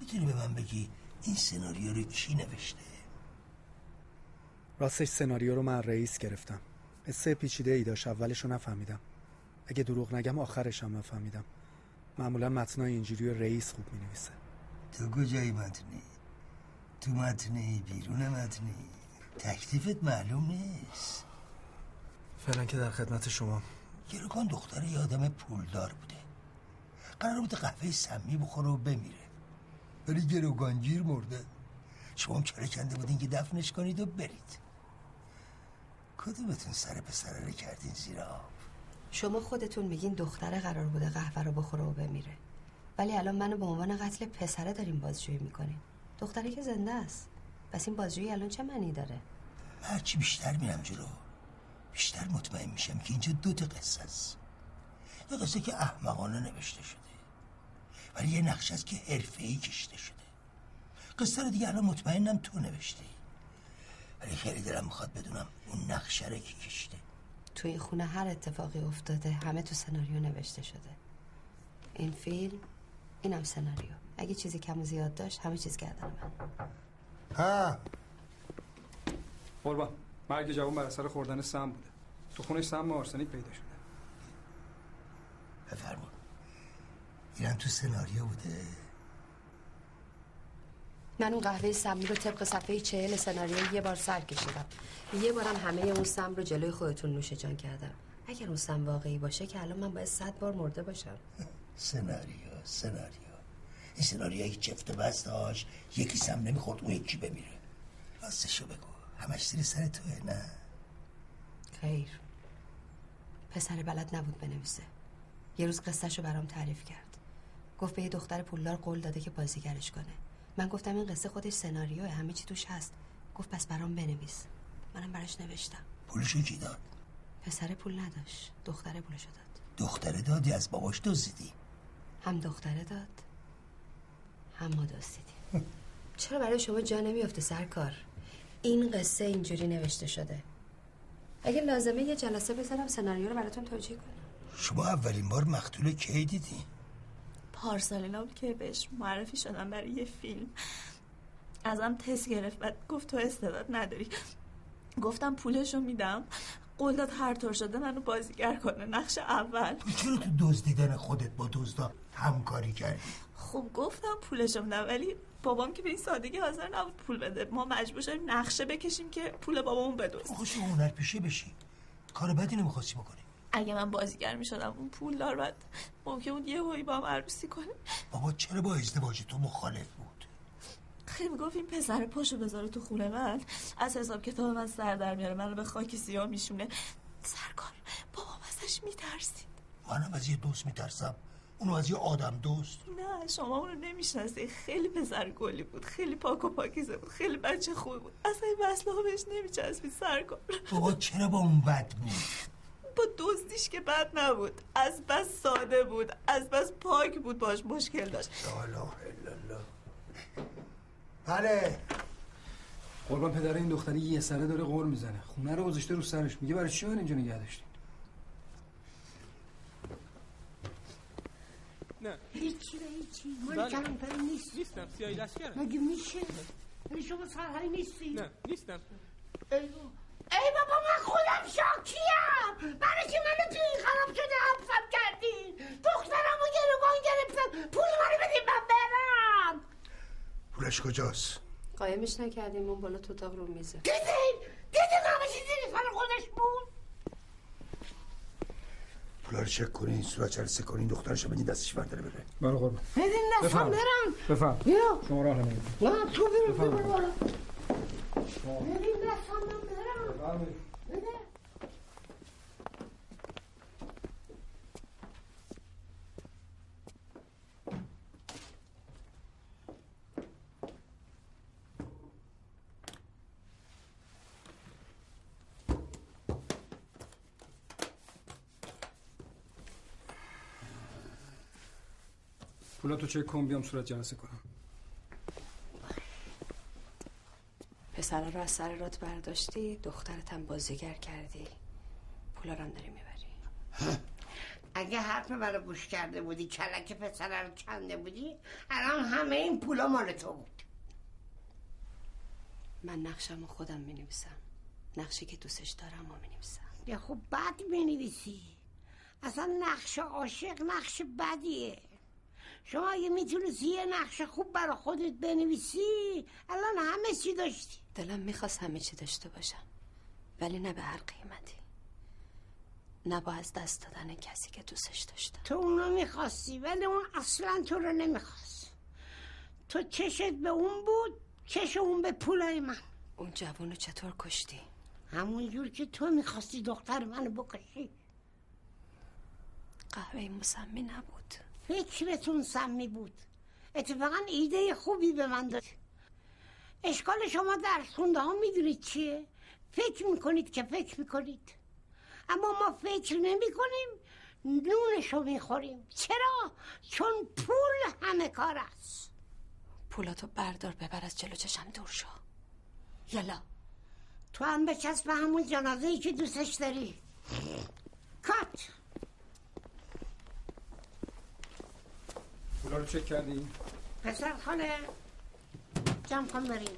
R: می‌تونی به من بگی این سناریو رو کی نوشته؟
T: راستش سناریو رو من رئیس گرفتم. قصه پیچیده ای داشت اولش رو نفهمیدم. اگه دروغ نگم آخرش هم نفهمیدم. معمولا متنای اینجوری رو رئیس خوب می نویسه
R: تو کجایی متنی؟ تو متنی بیرون متنی. تکلیفت معلوم نیست.
D: فعلا که در خدمت شما.
R: گروگان دختر یه آدم پولدار بوده. قرار بوده قهوه سمی بخوره و بمیره. ولی گروگانگیر مرده. شما هم چرا کنده بودین که دفنش کنید و برید. کدومتون سر پسره رو کردین زیر آب؟
C: شما خودتون میگین دختره قرار بوده قهوه رو بخوره و بمیره. ولی الان منو به عنوان قتل پسره داریم بازجویی می‌کنیم دختره که زنده است. پس این بازجویی الان چه معنی داره؟
R: من هرچی بیشتر میرم جلو بیشتر مطمئن میشم که اینجا دو تا قصه است. یه قصه که احمقانه نوشته شده. ولی یه نقش است که حرفه‌ای کشته شده. قصه رو دیگه الان مطمئنم تو نوشتی. ولی خیلی دلم می‌خواد بدونم اون نقشه رو کی کشته
C: توی این خونه هر اتفاقی افتاده همه تو سناریو نوشته شده. این فیلم اینم سناریو. اگه چیزی کم و زیاد داشت همه چیز گردن من.
R: ها.
T: قربان. مرگ جوان بر اثر خوردن سم بوده. تو خونش سم آرسنیک پیدا شده.
R: بفرما اینم تو سناریو بوده.
C: من اون قهوه سمی رو طبق صفحه چهل سناریو یه بار سر کشیدم. یه بارم همه اون سم رو جلوی خودتون نوش جان کردم. اگر اون سم واقعی باشه که الان من باید صد بار مرده باشم.
R: سناریو سناریو. این سناریوی چفت بست داشت. یکی سم نمی‌خورد اون یکی بمیره. راستشو بگو. همش زیر سر توه نه؟
C: خیر. پسر بلد نبود بنویسه. یه روز قصهشو برام تعریف کرد. گفت به یه دختر پولدار قول داده که بازیگرش کنه. من گفتم این قصه خودش سناریوه همه چی توش هست. گفت پس برام بنویس. منم براش نوشتم.
R: پولشو کی داد؟
C: پسر پول نداشت. دختره پولشو داد.
R: دختره دادی؟ از باباش دزدیدی؟
C: هم دختره داد هم ما دزدیدیم. چرا برای شما جا نمیافته سرکار؟ این قصه اینجوری نوشته شده. اگه لازمه یه جلسه بذارم سناریو رو براتون توجیه کنم.
R: شما اولین بار مقتول کی دیدی؟
E: پارسال بود که بهش معرفی شدم برای یه فیلم. ازم تست گرفت بعد گفت تو استعداد نداری. گفتم پولشو میدم. قول داد هر طور شده منو بازیگر کنه. نقش اول.
R: چرا تو دزدیدن خودت با دزدا همکاری کردی؟
E: خب گفتم پولشو میدم ولی بابام که به این سادگی حاضر نبود پول بده. ما مجبور شدیم نقشه بکشیم که پول بابامون بدوز
R: خوش هنر پیشه بشی. کار بدی نمی‌خواستی بکنی.
E: اگه من بازیگر می‌شدم اون پول دار بعد ممکن بود یه هایی با هم عروسی کنه.
R: بابا چرا با ازدواج تو مخالف بود؟
E: خیلی گفت این پسر پاشو بذاره تو خونه من. از حساب کتاب من سر در میاره منو به خاک سیاه میشونه. سرکار بابام ازش میترسید.
R: منم از یه دوست میترسم. اونو از یه آدم دوست.
E: نه شما اونو نمی‌شناسی خیلی پسر گلی بود خیلی پاک و پاکیزه بود خیلی بچه خوب بود. اصلا این وصله ها بهش نمیچسبید سرکار.
R: بابا چرا با اون بد بود؟
E: با دزدیش که بد نبود. از بس ساده بود از بس پاک بود باش مشکل داشت.
R: لا الله. بله.
T: قربان پدر این دختری یه سره داره غور می‌زنه. خونه رو گذاشته رو سرش. میگه برای چی من اینجا نگه داشتین؟
B: نه. هیچی هیچی. مال
U: بله.
B: کلانتری نیست.
U: نیستم. سیاهی لشکره
B: مگه میشه؟ مگه شما سرهایی نیستی
U: نه نیستم.
B: ای بابا. ای بابا من خودم شاکیم. برای چی منو تو این خراب شده حبسم کردین دخترمو گروگان گرفتن پول منو بدین من برم.
R: پولش کجاست؟
C: قایمش نکردیم اون بالا تو اتاق رو میزه.
B: دیدین؟ دیدین همه چیزی سر خودش بود.
R: پولا رو چک کنین این صورت جلسه کنین دخترش بدین دستش برداره بره.
T: برو قربان
B: بدین
T: بفهم.
B: برم.
T: بفهم
B: بیا.
T: شما راه
B: نه تو برو. بدین دستم من برم بده.
T: پولاتو چک کن بیام صورت جلسه کنم
C: پسرا رو از سر رات برداشتی دخترت هم بازیگر کردی. پولا رو هم داری می‌بری.
B: اگه حرف منو گوش کرده بودی کلک پسر رو کنده بودی الان همه این پولا مال تو بود.
C: من نقشم خودم می‌نویسم. نقشی که دوستش دارم و می‌نویسم.
B: یه خوب بد بنویسی اصلا نقش عاشق نقش بدیه. شما اگه می‌تونستی یه نقش خوب برا خودت بنویسی؟ الان همه چی داشتی.
C: دلم می‌خواست همه چی داشته باشم ولی نه به هر قیمتی. نه با از دست دادن کسی که دوستش داشتم.
B: تو اونو می‌خواستی ولی اون اصلا تو رو نمی‌خواست. تو چشت به اون بود چش اون به پولای من.
C: اون جوانو چطور کشتی؟
B: همون جور که تو می‌خواستی دختر منو بکشی.
C: قهوه مسمی نبود.
B: فکرتون سمی بود اتفاقا ایده خوبی به من داد. اشکال شما در خونده ها می‌دونید چیه؟ فکر می‌کنید که فکر می‌کنید. اما ما فکر نمی کنیم نونشو می‌خوریم. چرا؟ چون پول همه کار است.
C: پولاتو بردار ببر از جلو چشم دور شو. یلا
B: تو هم بچسب به همون جنازه ای که دوستش داری. کات!
T: پولا رو چک کردی؟
B: پسر خاله جمع کن بریم.